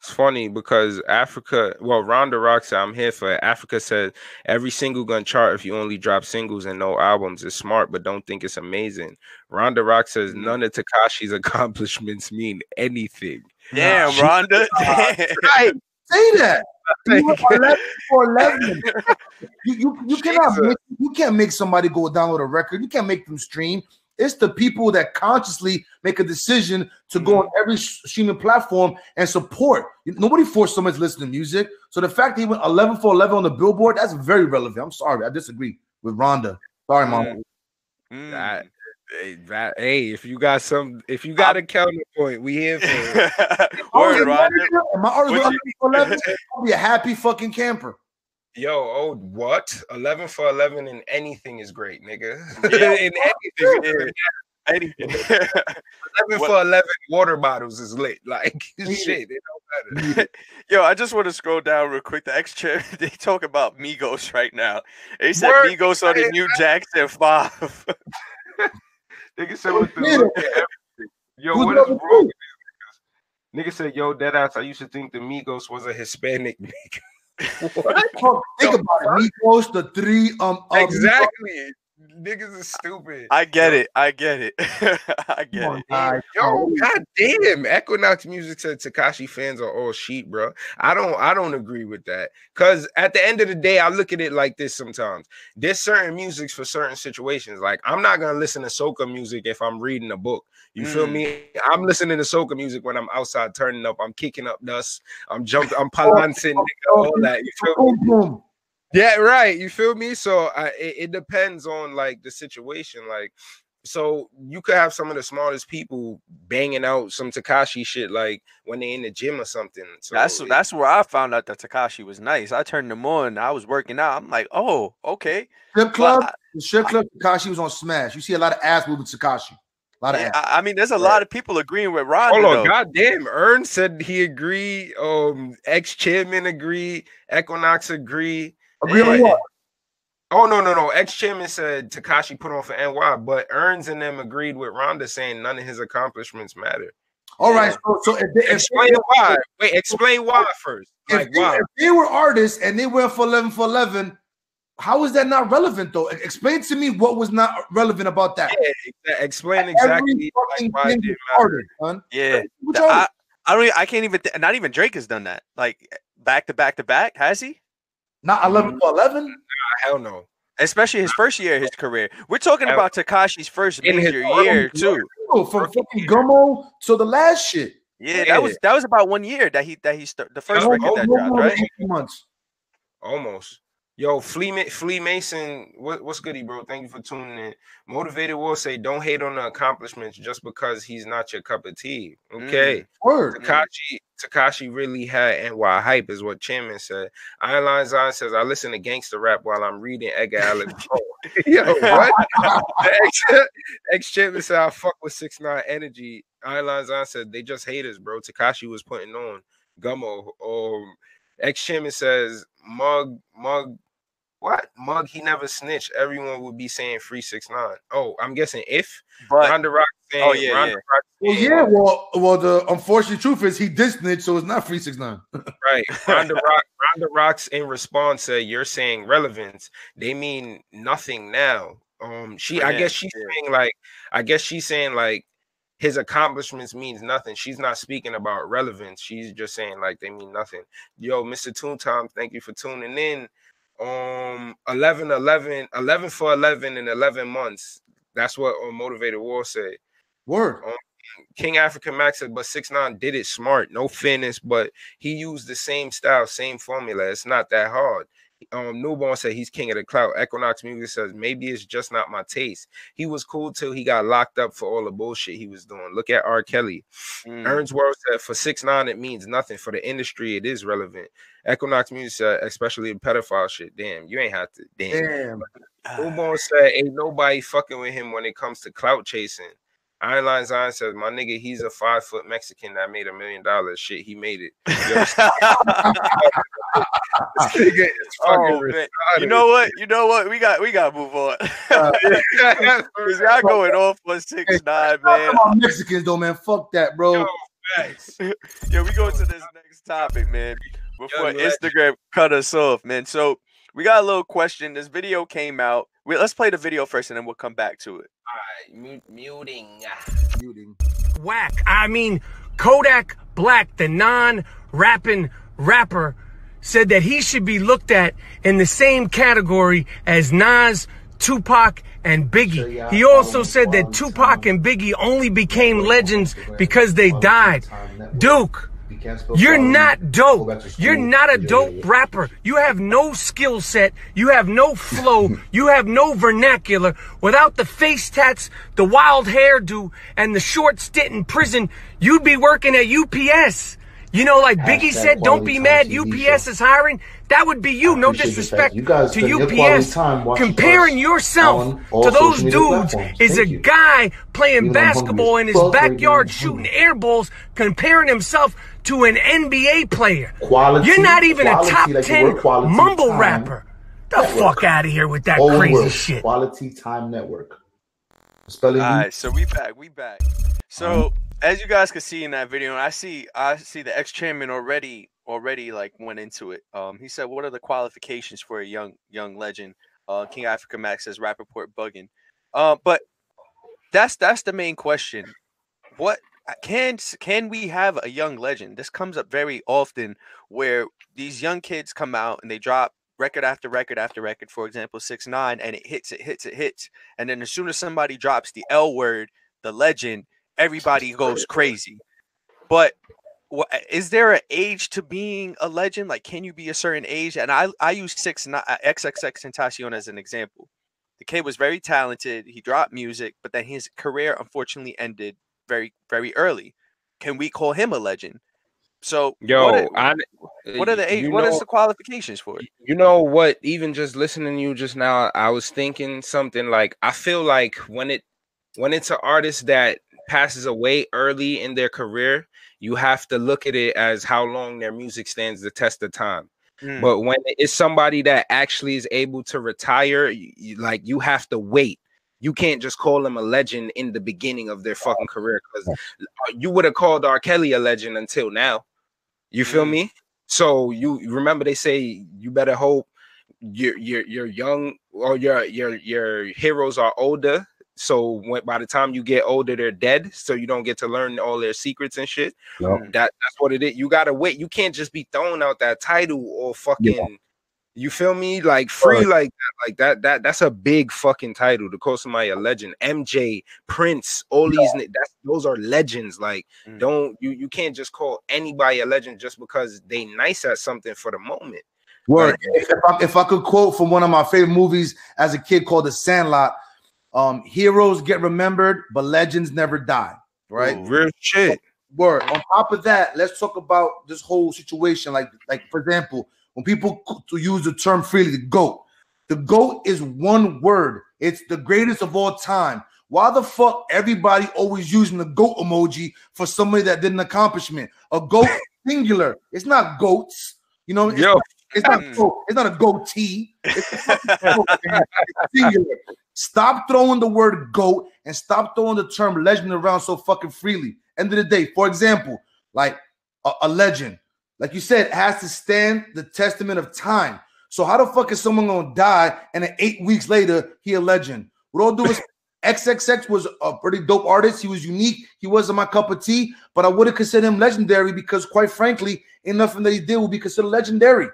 It's funny because Africa, well, Ronda Rock said, I'm here for it. Africa said every single gun chart if you only drop singles and no albums is smart, but don't think it's amazing. Ronda Rock says Mhm. none of Tekashi's accomplishments mean anything. Damn, She- Rhonda. Damn. Right. Say that. You 11 for 11. You, you, you cannot make, you can't make somebody go download a record. You can't make them stream. It's the people that consciously make a decision to go on every streaming platform and support. Nobody forced someone to listen to music. So the fact that he went 11 for 11 on the Billboard, that's very relevant. I'm sorry. I disagree with Rhonda. Sorry, mom. Mm. That, hey, that- hey, if you got some, if you got a counterpoint, we here for it. Word, Rhonda. and my artist What 11 for 11, I'll be a happy fucking camper. Yo, oh, what? 11 for 11 in anything is great, nigga. Yeah. in anything. Yeah. Any- 11 What- for 11 water bottles is lit. Like, shit, it don't matter. Yo, I just want to scroll down real quick. The ex chair, they talk about Migos right now. They said Word. Migos are the new Jackson Five. Nigga said with the Yeah. look at everything. Yo, Who's what is number wrong with these niggas? Nigga said, yo, deadass, I used to think the Migos was a Hispanic nigga. Think about it. Migos, the three um, um Exactly. Niggas is stupid. I get it. I get it. I get Come on, it. guys. Yo, god damn. Equinox Music said Tekashi fans are all sheep, bro. I don't I don't agree with that. Cause at the end of the day, I look at it like this sometimes. There's certain musics for certain situations. Like I'm not gonna listen to soca music if I'm reading a book. You feel Mm. me? I'm listening to soca music when I'm outside turning up. I'm kicking up dust. I'm jumping. I'm palancing, nigga, all that. You feel me? Boom, boom. Yeah, right. You feel me? So I, it, it depends on like the situation. Like, so you could have some of the smartest people banging out some Tekashi shit, like when they in the gym or something. So That's it- that's where I found out that Tekashi was nice. I turned him on. I was working out. I'm like, oh, okay. Strip club, I- the strip club, Tekashi was on Smash. You see a lot of ass moving Tekashi. A lot of Yeah, ass. I, I mean, there's a lot of people agreeing with Ron. Hold on, though. goddamn. Ern said he agreed. Um, ex chairman agreed. Equinox agreed. Agree on Yeah. what? Oh no, no, no. Ex chairman said Tekashi put on for NY, but Earns and them agreed with Rhonda saying none of his accomplishments matter. All right, so, so if, they, if, Explain why. Wait, explain why first. if, Like they, why? if they were artists and they went for 11 for 11, how is that not relevant though? Explain to me what was not relevant about that. Yeah, explain exactly like, why it didn't matter. artist, son. Yeah, Which The- I, I don't. I can't even. Th- not even Drake has done that. Like back to back to back. Has he? Not mm-hmm. 11 for 11? Hell no. Especially his first year of his career. We're talking about Tekashi's first In his major early year too. Oh, from fucking Gummo to the last shit. Yeah, that was that was about one year that he that he st- the first No, record that dropped, right? months. Almost. Yo, Flea, Flea Mason, what, what's goody, bro? Thank you for tuning in. Motivated will say, don't hate on the accomplishments just because he's not your cup of tea. Okay. Word. Tekashi Tekashi really had NY hype, is what Chairman said. Iron Lion Zion says, I listen to gangster rap while I'm reading Edgar Allan Poe. Yo, what? Ex chairman said, I fuck with 6 9 energy. Iron Lion Zion said, they just haters, bro. Tekashi was putting on Gummo. Um, ex chairman says, Mug, Mug, what? Mug, he never snitched. Everyone would be saying free 6 9 Oh, I'm guessing if But Ronda Rock saying, Oh, yeah, Ronda yeah. Rock Well, yeah, well, well, the unfortunate truth is he did snitch, so it's not free six nine. Right. Ronda Rock Ronda Rocks in response said you're saying relevance. They mean nothing now. Um she I guess she's yeah. saying like I guess she's saying like his accomplishments means nothing. She's not speaking about relevance. She's just saying like they mean nothing. Yo, Mr. Toon Tom, thank you for tuning in. Um 11 11 11 for 11 in 11 months. That's what um, Motivated War said. Word. King African Max said, but six nine did it smart, no fairness, but he used the same style, same formula. It's not that hard. Um, Newborn said he's king of the clout. Equinox Music says maybe it's just not my taste. He was cool till he got locked up for all the bullshit he was doing. Look at R. Kelly. mm, Ernst World said for six nine it means nothing. For the industry, it is relevant. Equinox Music said, especially the pedophile shit. Damn, you ain't have to. Damn. Damn. Newborn said, ain't nobody fucking with him when it comes to clout chasing. Iron Lion Zion says, my nigga, he's a five foot Mexican that made a million dollars. Shit, he made it. Yo, this nigga is fucking oh. You know what? You know what? We got we got to move on. Uh, retarded. Cause y'all going off on six nine, man. Come on, Mexicans though, man. Fuck that, bro. Yo, facts. Yeah, we go to this next topic, man. Before Young. Instagram cut us off, man. So we got a little question. This video came out. We, let's play the video first, and then we'll come back to it. All right, muting. Muting. whack. I mean, Kodak Black, the non rapping rapper, said that he should be looked at in the same category as Nas, Tupac, and Biggie. He also said that Tupac and Biggie only became legends because they died. Duke, you're not dope. You're not a dope rapper. You have no skill set. You have no flow. You have no vernacular. Without the face tats, the wild hairdo, and the short stint in prison, you'd be working at UPS. You know, like Biggie Hashtag said, don't be mad. TV UPS show. is hiring. That would be you. No disrespect fact you guys to spend your quality UPS. time Comparing yourself to those dudes platforms. is a you. guy playing Even though I'm hungry basketball in his fuck right backyard shooting hungry. air balls, comparing himself to an NBA player. Quality- You're not even a top like 10 quality mumble time rapper. The network. fuck out of here with that Old crazy world, shit. Quality Time Network. Spelling All bee. right, so we back, we back. So uh-huh. as you guys can see in that video, I see, I see the ex chairman already already like went into it. Um, he said, "What are the qualifications for a young young legend?" Uh, King Africa Max says, "Rappaport bugging." Uh, but that's that's the main question. What can can we have a young legend? This comes up very often where these young kids come out and they drop record after record after record. For example, six nine, and it hits, it hits, it hits, and then as soon as somebody drops the L word, the legend, everybody goes crazy. But is there an age to being a legend? Like, can you be a certain age? And I I use six nine uh, XXXTentacion as an example. The kid was very talented. He dropped music, but then his career unfortunately ended very very early. Can we call him a legend? So Yo, what are, I, uh, what are the age, what is know- the qualifications for it? You know what? Even just listening to you just now, I was thinking something like I feel like when it when it's an artist that passes away early in their career, you have to look at it as how long their music stands the test of time. Mm. But when it's somebody that actually is able to retire, you, you- like you have to wait. You can't just call them a legend in the beginning of their fucking career because you would have called R. Kelly a legend until now. You feel Mm. me? So you remember they say you better hope your your your young or your your your heroes are older. So when by the time you get older, they're dead. So you don't get to learn all their secrets and shit. That that's what it is. You gotta wait. You can't just be throwing out that title or fucking. You feel me? Like free Right. like that, like that. That that's a big fucking title to call somebody a legend. MJ, Prince, all these. That's those are legends. Like Mm. don't you you can't just call anybody a legend just because they nice at something for the moment. Word. If, if I, if I could quote from one of my favorite movies as a kid called The Sandlot, um, heroes get remembered, but legends never die. Right? Real shit. Word. On top of that, let's talk about this whole situation. Like, like for example, when people to use the term freely, the GOAT. The GOAT is one word. It's the greatest of all time. Why the fuck everybody always using the GOAT emoji for somebody that did an accomplishment? A GOAT singular. It's not goats. You know, it's, Yo. not, it's not goat. It's not a goatee. It's, a goat. It's singular. Stop throwing the word goat and stop throwing the term legend around so fucking freely. End of the day, for example, like a, a legend, like you said, has to stand the testament of time. So how the fuck is someone gonna die and then eight weeks later he a legend? With all due respect, XXX was a pretty dope artist. He was unique. He wasn't my cup of tea, but I would have considered him legendary because, quite frankly, ain't nothing that he did would be considered legendary.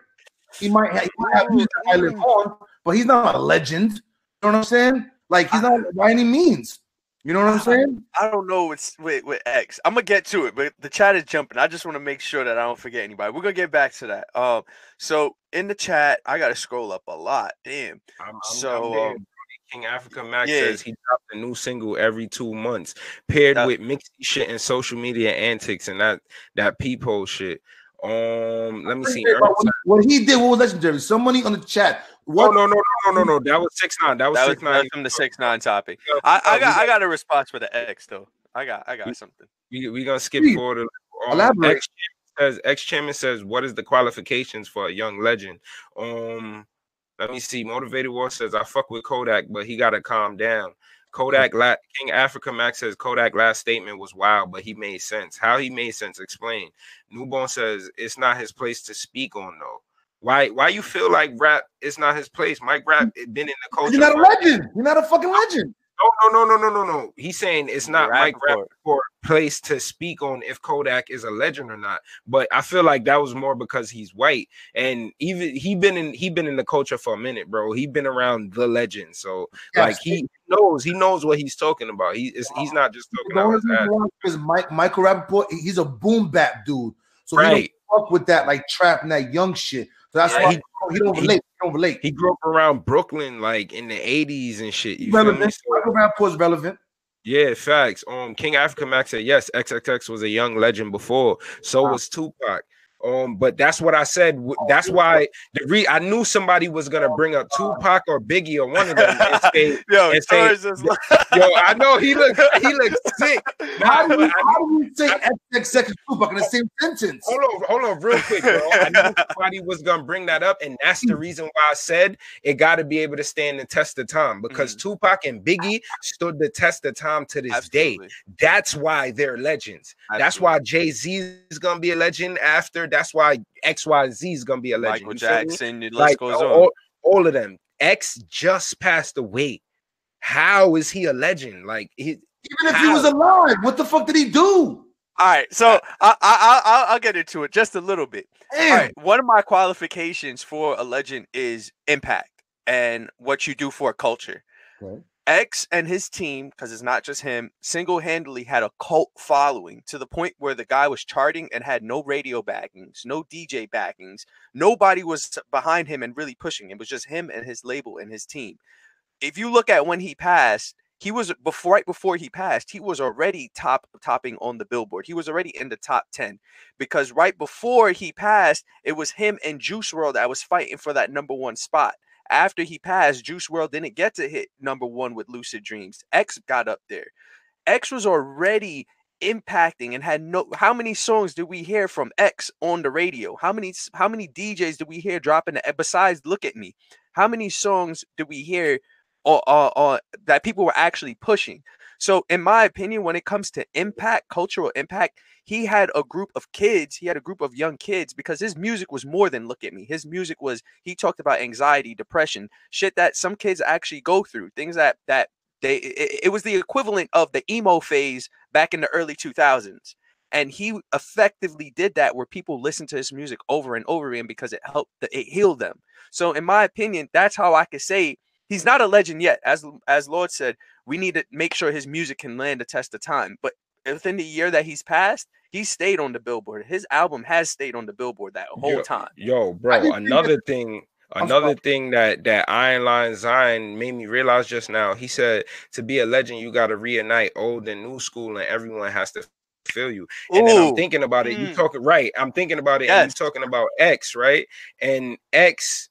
He might have, he might have music that I live on, but he's not a legend. You know what I'm saying? Like he's not by any means. You know what I'm saying? I don't know with with, with X. I'm gonna get to it, but the chat is jumping. I just want to make sure that I don't forget anybody. We're gonna get back to that. Um, so in the chat, I gotta scroll up a lot. Damn. I'm, I'm, So, I'm um, King Africa Max yeah. says he dropped a new single every two months, paired That- with mixy shit and social media antics and that that peephole shit. Um, let me see. What, what he did, what was legendary? Somebody on the chat. Oh no, no, no, no, no, no. That was six nine. That was That was, six nine. that's from the six nine topic. Yeah, I, I got I got- got a response for the X though. I got I got something. We we gonna skip Please, forward. a little. Um, elaborate. Ex says ex chairman says what is the qualifications for a young legend? Um, let me see. Motivated War says I fuck with Kodak, but he gotta calm down. Kodak la- King Africa Max says Kodak last statement was wild, but he made sense. How he made sense? Explain. Newborn says it's not his place to speak on though. Why? Why you feel like rap is not his place? Mike Rap it been in the culture. You're not a legend. You're not a fucking legend. no, no, no, no, no, no, no. He's saying it's not Rap Mike report. Rappaport place to speak on if Kodak is a legend or not. But I feel like that was more because he's white, and even he been in he been in the culture for a minute, bro. He been around the legend, so Yes. like he knows he knows what he's talking about. He is he's not just talking The about only his reason ass. why is Mike Michael Rappaport. He's a boom bap dude, so he Right. Fuck with that like trap and that young shit. So that's Yeah, why he- he, don't relate. He don't relate. He grew up around Brooklyn, like in the '80s and shit. You He's feel me? relevant. Michael Rappaport's relevant. Yeah, facts. Um, King Africa Max said yes. XXX was a young legend before. So Wow. was Tupac. Um, but that's what I said. That's why the re I knew somebody was gonna bring up Tupac or Biggie or one of them and say, Yo, and say, Taurus is like- "Yo, I know he looks he looks sick." How do you, how do say XXX and Tupac in the same sentence? Hold on, hold on, real quick, bro. I knew somebody was gonna bring that up, and that's the reason why I said it got to be able to stand the test of time because Tupac and Biggie stood the test of time to this day. That's why they're legends. That's why Jay Z is gonna be a legend after That's why X, Y, and Z is gonna be a legend. Michael You feel me? Jackson, the list Like goes uh, on. all, all of them. X just passed away. How is he a legend? Like he, Even if he was alive, what the fuck did he do? All right, so uh, I, I, I, I'll- I'll get into it just a little bit. All Damn. right, one of my qualifications for a legend is impact and what you do for a culture. Okay. X and his team, because it's not just him, single handedly had a cult following to the point where the guy was charting and had no radio backings, no DJ backings. Nobody was behind him and really pushing him. It was just him and his label and his team. If you look at when he passed, he was before right before he passed, he was already top topping on the billboard. He was already in the top 10 because right before he passed, it was him and Juice WRLD that was fighting for that number one spot. After he passed, Juice WRLD didn't get to hit number one with Lucid Dreams. X got up there. X was already impacting and had no how many songs did we hear from X on the radio? How many how many DJs did we hear dropping the eh, besides Look at Me? How many songs did we hear or, or, or that people were actually pushing? So in my opinion, when it comes to impact, cultural impact, he had a group of kids, he had a group of young kids because his music was more than look at me. His music was he talked about anxiety, depression, shit that some kids actually go through, things that that they it, it was the equivalent of the emo phase back in the early 2000s. And he effectively did that where people listened to his music over and over again because it helped it healed them. So in my opinion, that's how I could say he's not a legend yet. As as Lord said, we need to make sure his music can land the test of time. But within the year that he's passed, he stayed on the billboard. His album has stayed on the billboard that whole Yo- time. Yo, bro, another thing, another thing that that Iron Lion Zion made me realize just now. He said to be a legend, you got to reunite old and new school, and everyone has to feel you. And then I'm thinking about it. You mm. talking right? I'm thinking about it, and you talking about X, right? And X.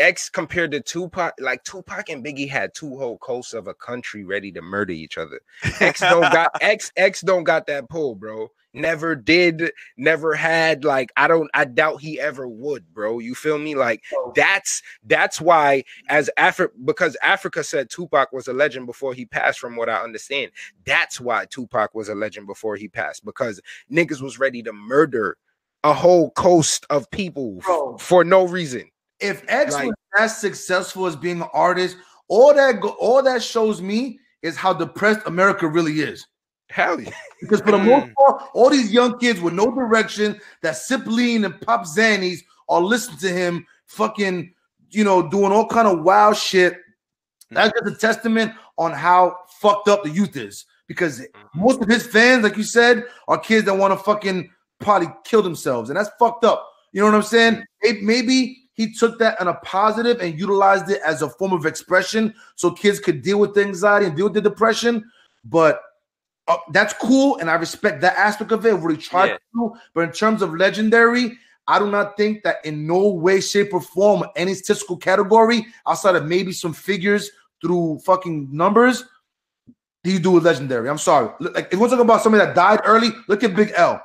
X compared to Tupac, like Tupac and Biggie had two whole coasts of a country ready to murder each other. X don't got X X don't got that pull, bro. Never did, never had. Like I don't, I doubt he ever would, bro. You feel me? Like oh. that's that's why as Africa because Africa said Tupac was a legend before he passed. From what I understand, that's why Tupac was a legend before he passed because niggas was ready to murder a whole coast of people Bro. for no reason. If X was as successful as being an artist, all that go, all that shows me is how depressed America really is. Hell yeah. Because for the most mm. part, all these young kids with no direction that sip lean and pop Xannies are listening to him fucking, you know, doing all kind of wild shit. That's just a testament on how fucked up the youth is. Because mm-hmm. most of his fans, like you said, are kids that want to fucking probably kill themselves. And that's fucked up. You know what I'm saying? Mm. May- Maybe he took that in a positive and utilized it as a form of expression so kids could deal with the anxiety and deal with the depression. But uh, that's cool, and I respect that aspect of it. What he tried Yeah. to but in terms of legendary, I do not think that in no way, shape, or form, any statistical category outside of maybe some figures through fucking numbers, do you do a legendary? I'm sorry. Like if we're talking about somebody that died early, look at Big L.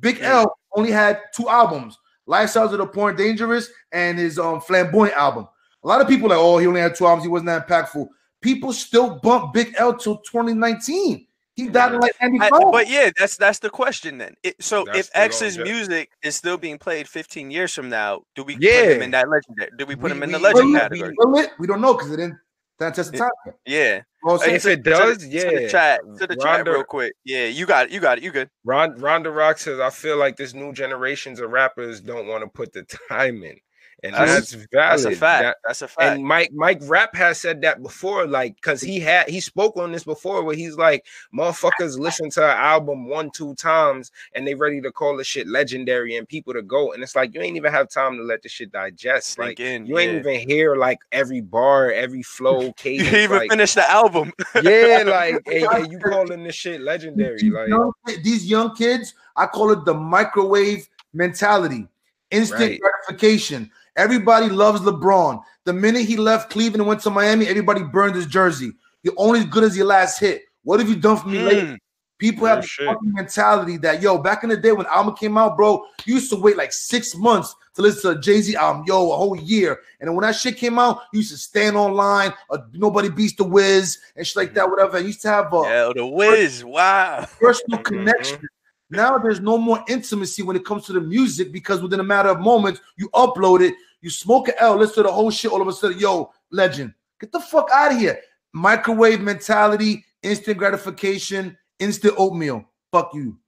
Big L only had two albums: "Lifestyles of the Poor and Dangerous" and his um Flamboyant album. A lot of people are like, oh, he only had two albums. He wasn't that impactful. People still bump Big L till 2019. He died in like I- 95. but yeah, that's that's the question then. It, so That's if the X's longevity. music is still being played 15 years from now, do we put Yeah. him in that legendary? Do we put We- him in the we- legend Will category? Will it? We don't know because it didn't stand test of time. Yeah. Well, so- If to- it to the- does, to yeah. the chat, to the chat, real quick. Yeah, you got it. You got it. You good? Ron, Ronda Rock says, I feel like this new generations of rappers don't want to put the time in. And That's- that's, valid. That's a fact. That- that's a fact. and Mike Mike Rap has said that before, like, cause he had he spoke on this before where he's like, motherfuckers listen to an album one, two times and they ready to call the shit legendary and people to go. And it's like you ain't even have time to let the shit digest. Sink like in, you ain't yeah. even hear like every bar, every flow, you cadence. even like, finished the album. yeah, like hey, hey, you calling this shit legendary. these, Like young, these young kids, I call it the microwave mentality, instant Right. gratification. Everybody loves LeBron. The minute he left Cleveland and went to Miami, everybody burned his jersey. You're only as good as your last hit. What have you done for me lately? Mm. People have the fucking mentality that yo, back in the day when album came out, bro, you used to wait like six months to listen to a Jay Z album, yo, a whole year. And then when that shit came out, you used to stand online. Uh, nobody beats the Wiz and shit like that, whatever. And you used to have a Yeah, the Wiz. Wow. personal Mhm. connection Now there's no more intimacy when it comes to the music because within a matter of moments, you upload it, you smoke an L, listen to the whole shit. All of a sudden, yo, legend, get the fuck out of here. Microwave mentality, instant gratification, instant oatmeal. Fuck you.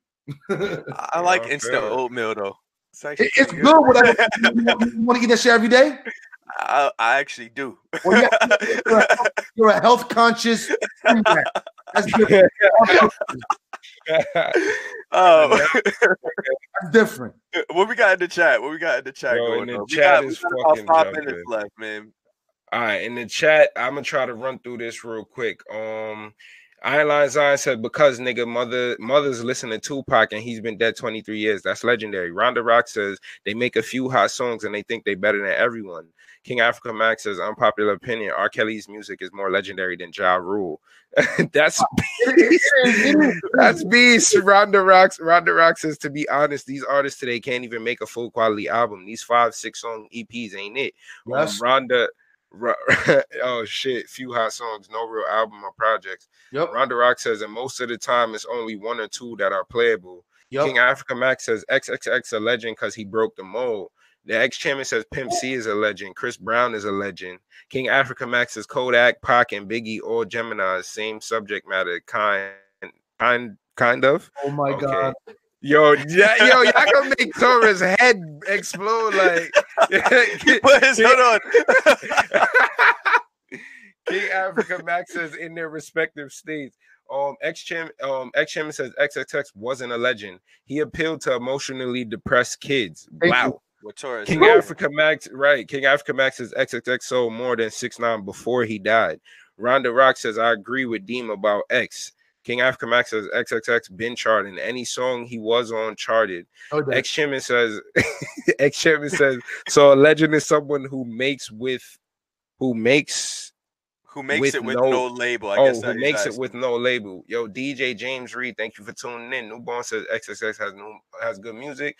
I I like instant oatmeal though. It's it's pretty good. Whatever. you want to eat that shit every day? I, I actually do. Well, yeah, you're, a, you're a health conscious. That's different. oh, That's different. what we got in the chat? What we got in the chat Yo, going in the on? We chat got, we is got about fucking five jumping. minutes left, man. All right, in the chat, I'm gonna try to run through this real quick. Um, Iron Zion said because nigga mother mother's listening to Tupac and he's been dead 23 years. That's legendary. Ronda Rock says they make a few hot songs and they think they better than everyone. King Africa Max says unpopular opinion. R. Kelly's music is more legendary than Ja Rule. That's beast. that's beast. Ronda Rocks. Ronda Rock says to be honest, these artists today can't even make a full quality album. These five six song EPs ain't it. Um, Yes. Ronda. Ro- oh shit, few hot songs, no real album or projects. Yep. Ronda Rock says, that most of the time it's only one or two that are playable. Yep. King Africa Max says XXX a legend because he broke the mold. The ex chairman says Pimp C is a legend. Chris Brown is a legend. King Africa Max says Kodak, Pac, and Biggie, all Gemini's, same subject matter, kind, kind, kind of. Oh my Okay. god. Yo, yeah, yo, y'all gonna make Torres' head explode like. Put his hood on. King Africa Max says in their respective states. Um, ex chairman, um, ex chairman says XXX wasn't a legend. He appealed to emotionally depressed kids. Wow. you. With Taurus. King Africa Max, right? King Africa Max says XXX sold more than six nine before he died. Ronda Rock says I agree with Deem about X. King Africa Max says XXX been charting. Any song he was on charted. No doubt. Ex chairman says, ex chairman says, so a legend is someone who makes with, who makes Who makes with it with no- no, label? I oh, guess who that he's makes it with no label. Yo, DJ James Reed, thank you for tuning in. Newborn says XXX has new has good music.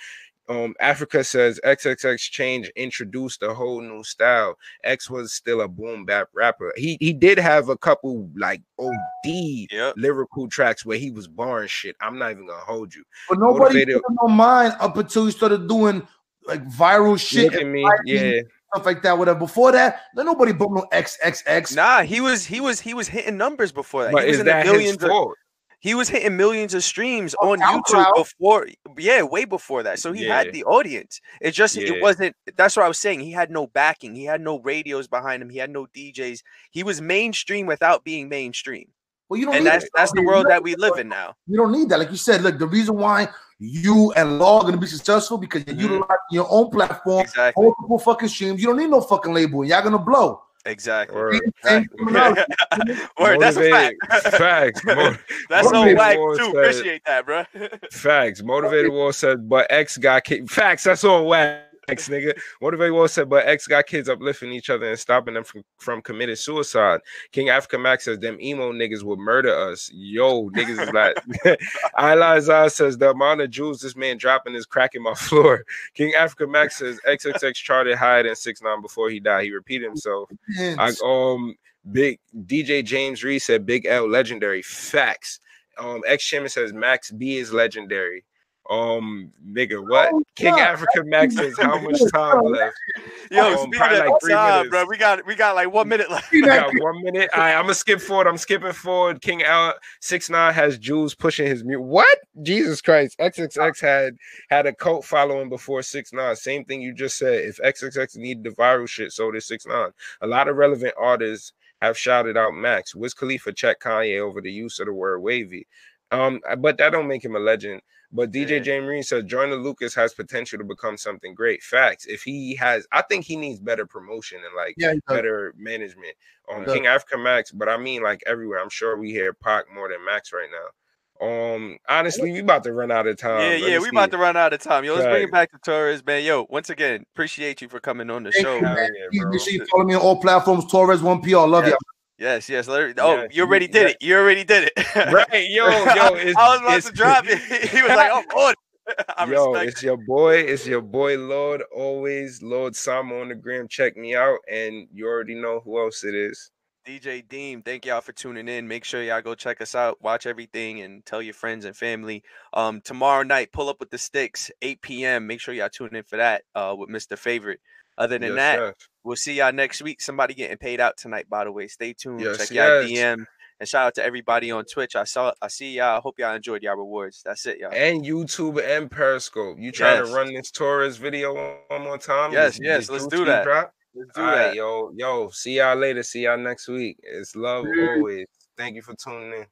Um, Africa says XXX change introduced a whole new style. X was still a boom bap rapper. He he did have a couple like OD Yep. lyrical tracks where he was barring shit. I'm not even gonna hold you. But nobody Motivated- paid no mind up until he started doing like viral shit Look at me, fighting, yeah. stuff like that. Whatever. Before that, then nobody bumped no XXX. Nah, he was he was he was hitting numbers before that. But he was is in the that his millions of, fault? He was hitting millions of streams Oh, on YouTube SoundCloud. before yeah, way before that. So he Yeah. had the audience. It just Yeah. it wasn't that's what I was saying. He had no backing, he had no radios behind him, he had no DJs. He was mainstream without being mainstream. Well, you don't And need that's that. that's the world that we live in now. You don't need that. Like you said, look, the reason why you and Law are gonna be successful because you're Mhm. utilizing your own platform, Exactly. multiple fucking streams. You don't need no fucking label. Y'all gonna blow. Exactly. Word. Same terminology. Word, that's a fact. Facts. Mo- That's so Motivated whack too. said- Appreciate that, bro. Facts. Motivated War said, but X guy kids. Facts. That's all on wax, nigga. Motivated War said, but X got kids uplifting each other and stopping them from, from committing suicide. King Africa Max says, them emo niggas would murder us. Yo, niggas is like. Eliza says, the amount of jewels this man dropping is cracking my floor. King Africa Max says, XXX charted higher than 6 9 before he died. He repeated himself. I, um, big DJ James Reed said Big L legendary facts. Um, X Chairman says Max B is legendary. Um, nigga, what? Oh, King God. Africa Max says how much time left? Yo, Um, speaking of like three time, minutes. bro, we got we got like one minute left. I got one minute. All right, I'm gonna skip forward. I'm skipping forward. King L six nine has Jules pushing his mute. What? Jesus Christ! XXX had had a cult following before six nine. Same thing you just said. If XXX needed the viral shit, so did six nine. A lot of relevant artists have shouted out Max. Wiz Khalifa checked Kanye over the use of the word wavy. Um, but that don't make him a legend. But DJ Yeah. James Reed says Jordan Lucas has potential to become something great. Facts. If he has, I think he needs better promotion and like Yeah, better management. on King Africa Max, but I mean like everywhere. I'm sure we hear Pac more than Max right now. Um, honestly, we about to run out of time. yeah, yeah, we see. about to run out of time. Yo, let's bring it back to Torres, man. Yo, once again, appreciate you for coming on the Thank show. you, man. yeah, bro. Make sure you follow me on all platforms. Torres One PR. Love Yeah. you. Yes, yes. Oh, you already did yeah. it. You already did it. Right, yo, yo, it's, I was about it's, to drop it. He was like, "I'm on." I Yo, it's your boy. It's your boy Lord. Always Lord Sama on the gram. Check me out, and you already know who else it is. DJ Deem, thank y'all for tuning in. Make sure y'all go check us out, watch everything, and tell your friends and family. Um, tomorrow night, pull up with the sticks, 8 p.m. Make sure y'all tune in for that uh, with Mr. Favorite. Other than Yes, that, sir. we'll see y'all next week. Somebody getting paid out tonight, by the way. Stay tuned. Yes, check y'all yes. DM. And shout out to everybody on Twitch. I saw I see y'all. I hope y'all enjoyed y'all rewards. That's it, y'all. And YouTube and Periscope. You trying Yes. to run this Torres video one more time? Yes, This- yes, this let's Gucci do that. drop? Let's do All right, that. yo, yo. See y'all later. See y'all next week. It's love always. Thank you for tuning in.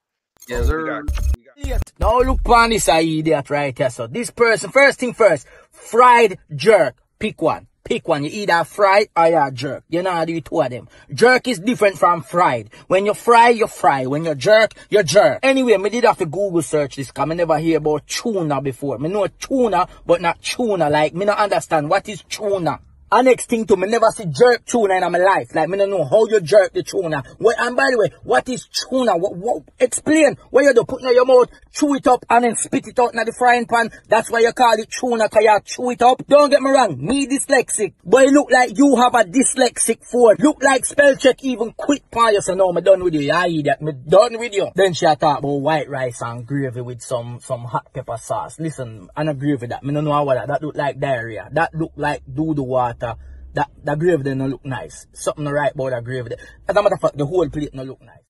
Yes, sir. we got- Now look upon this idiot right here. So this person, first thing first, fried jerk. Pick one. Pick one. You either fried or you jerk. You know how do two of them. Jerk is different from fried. When you fry, you fry. When you jerk, you jerk. Anyway, me did have to Google search this because I never hear about tuna before. Me know tuna, but not tuna. Like, me not understand what is tuna. And next thing to me never see jerk tuna in my life. Like, me don't know how you jerk the tuna. And by the way, what is tuna? What, what, explain what you do. Put in your mouth, chew it up, and then spit it out in the frying pan. That's why you call it tuna, cause you chew it up. Don't get me wrong, me dyslexic. But it look like you have a dyslexic phone. Look like spell check even quit for you. So no, me done with you. Yeah, idiot. Me done with you. Then she talk about white rice and gravy with some, some hot pepper sauce. Listen, I agree with that. Me don't know what that. That look like diarrhea. That look like do the water. That, that gravy don't look nice. Something right about that gravy. there. As a matter of fact, the whole plate no look nice.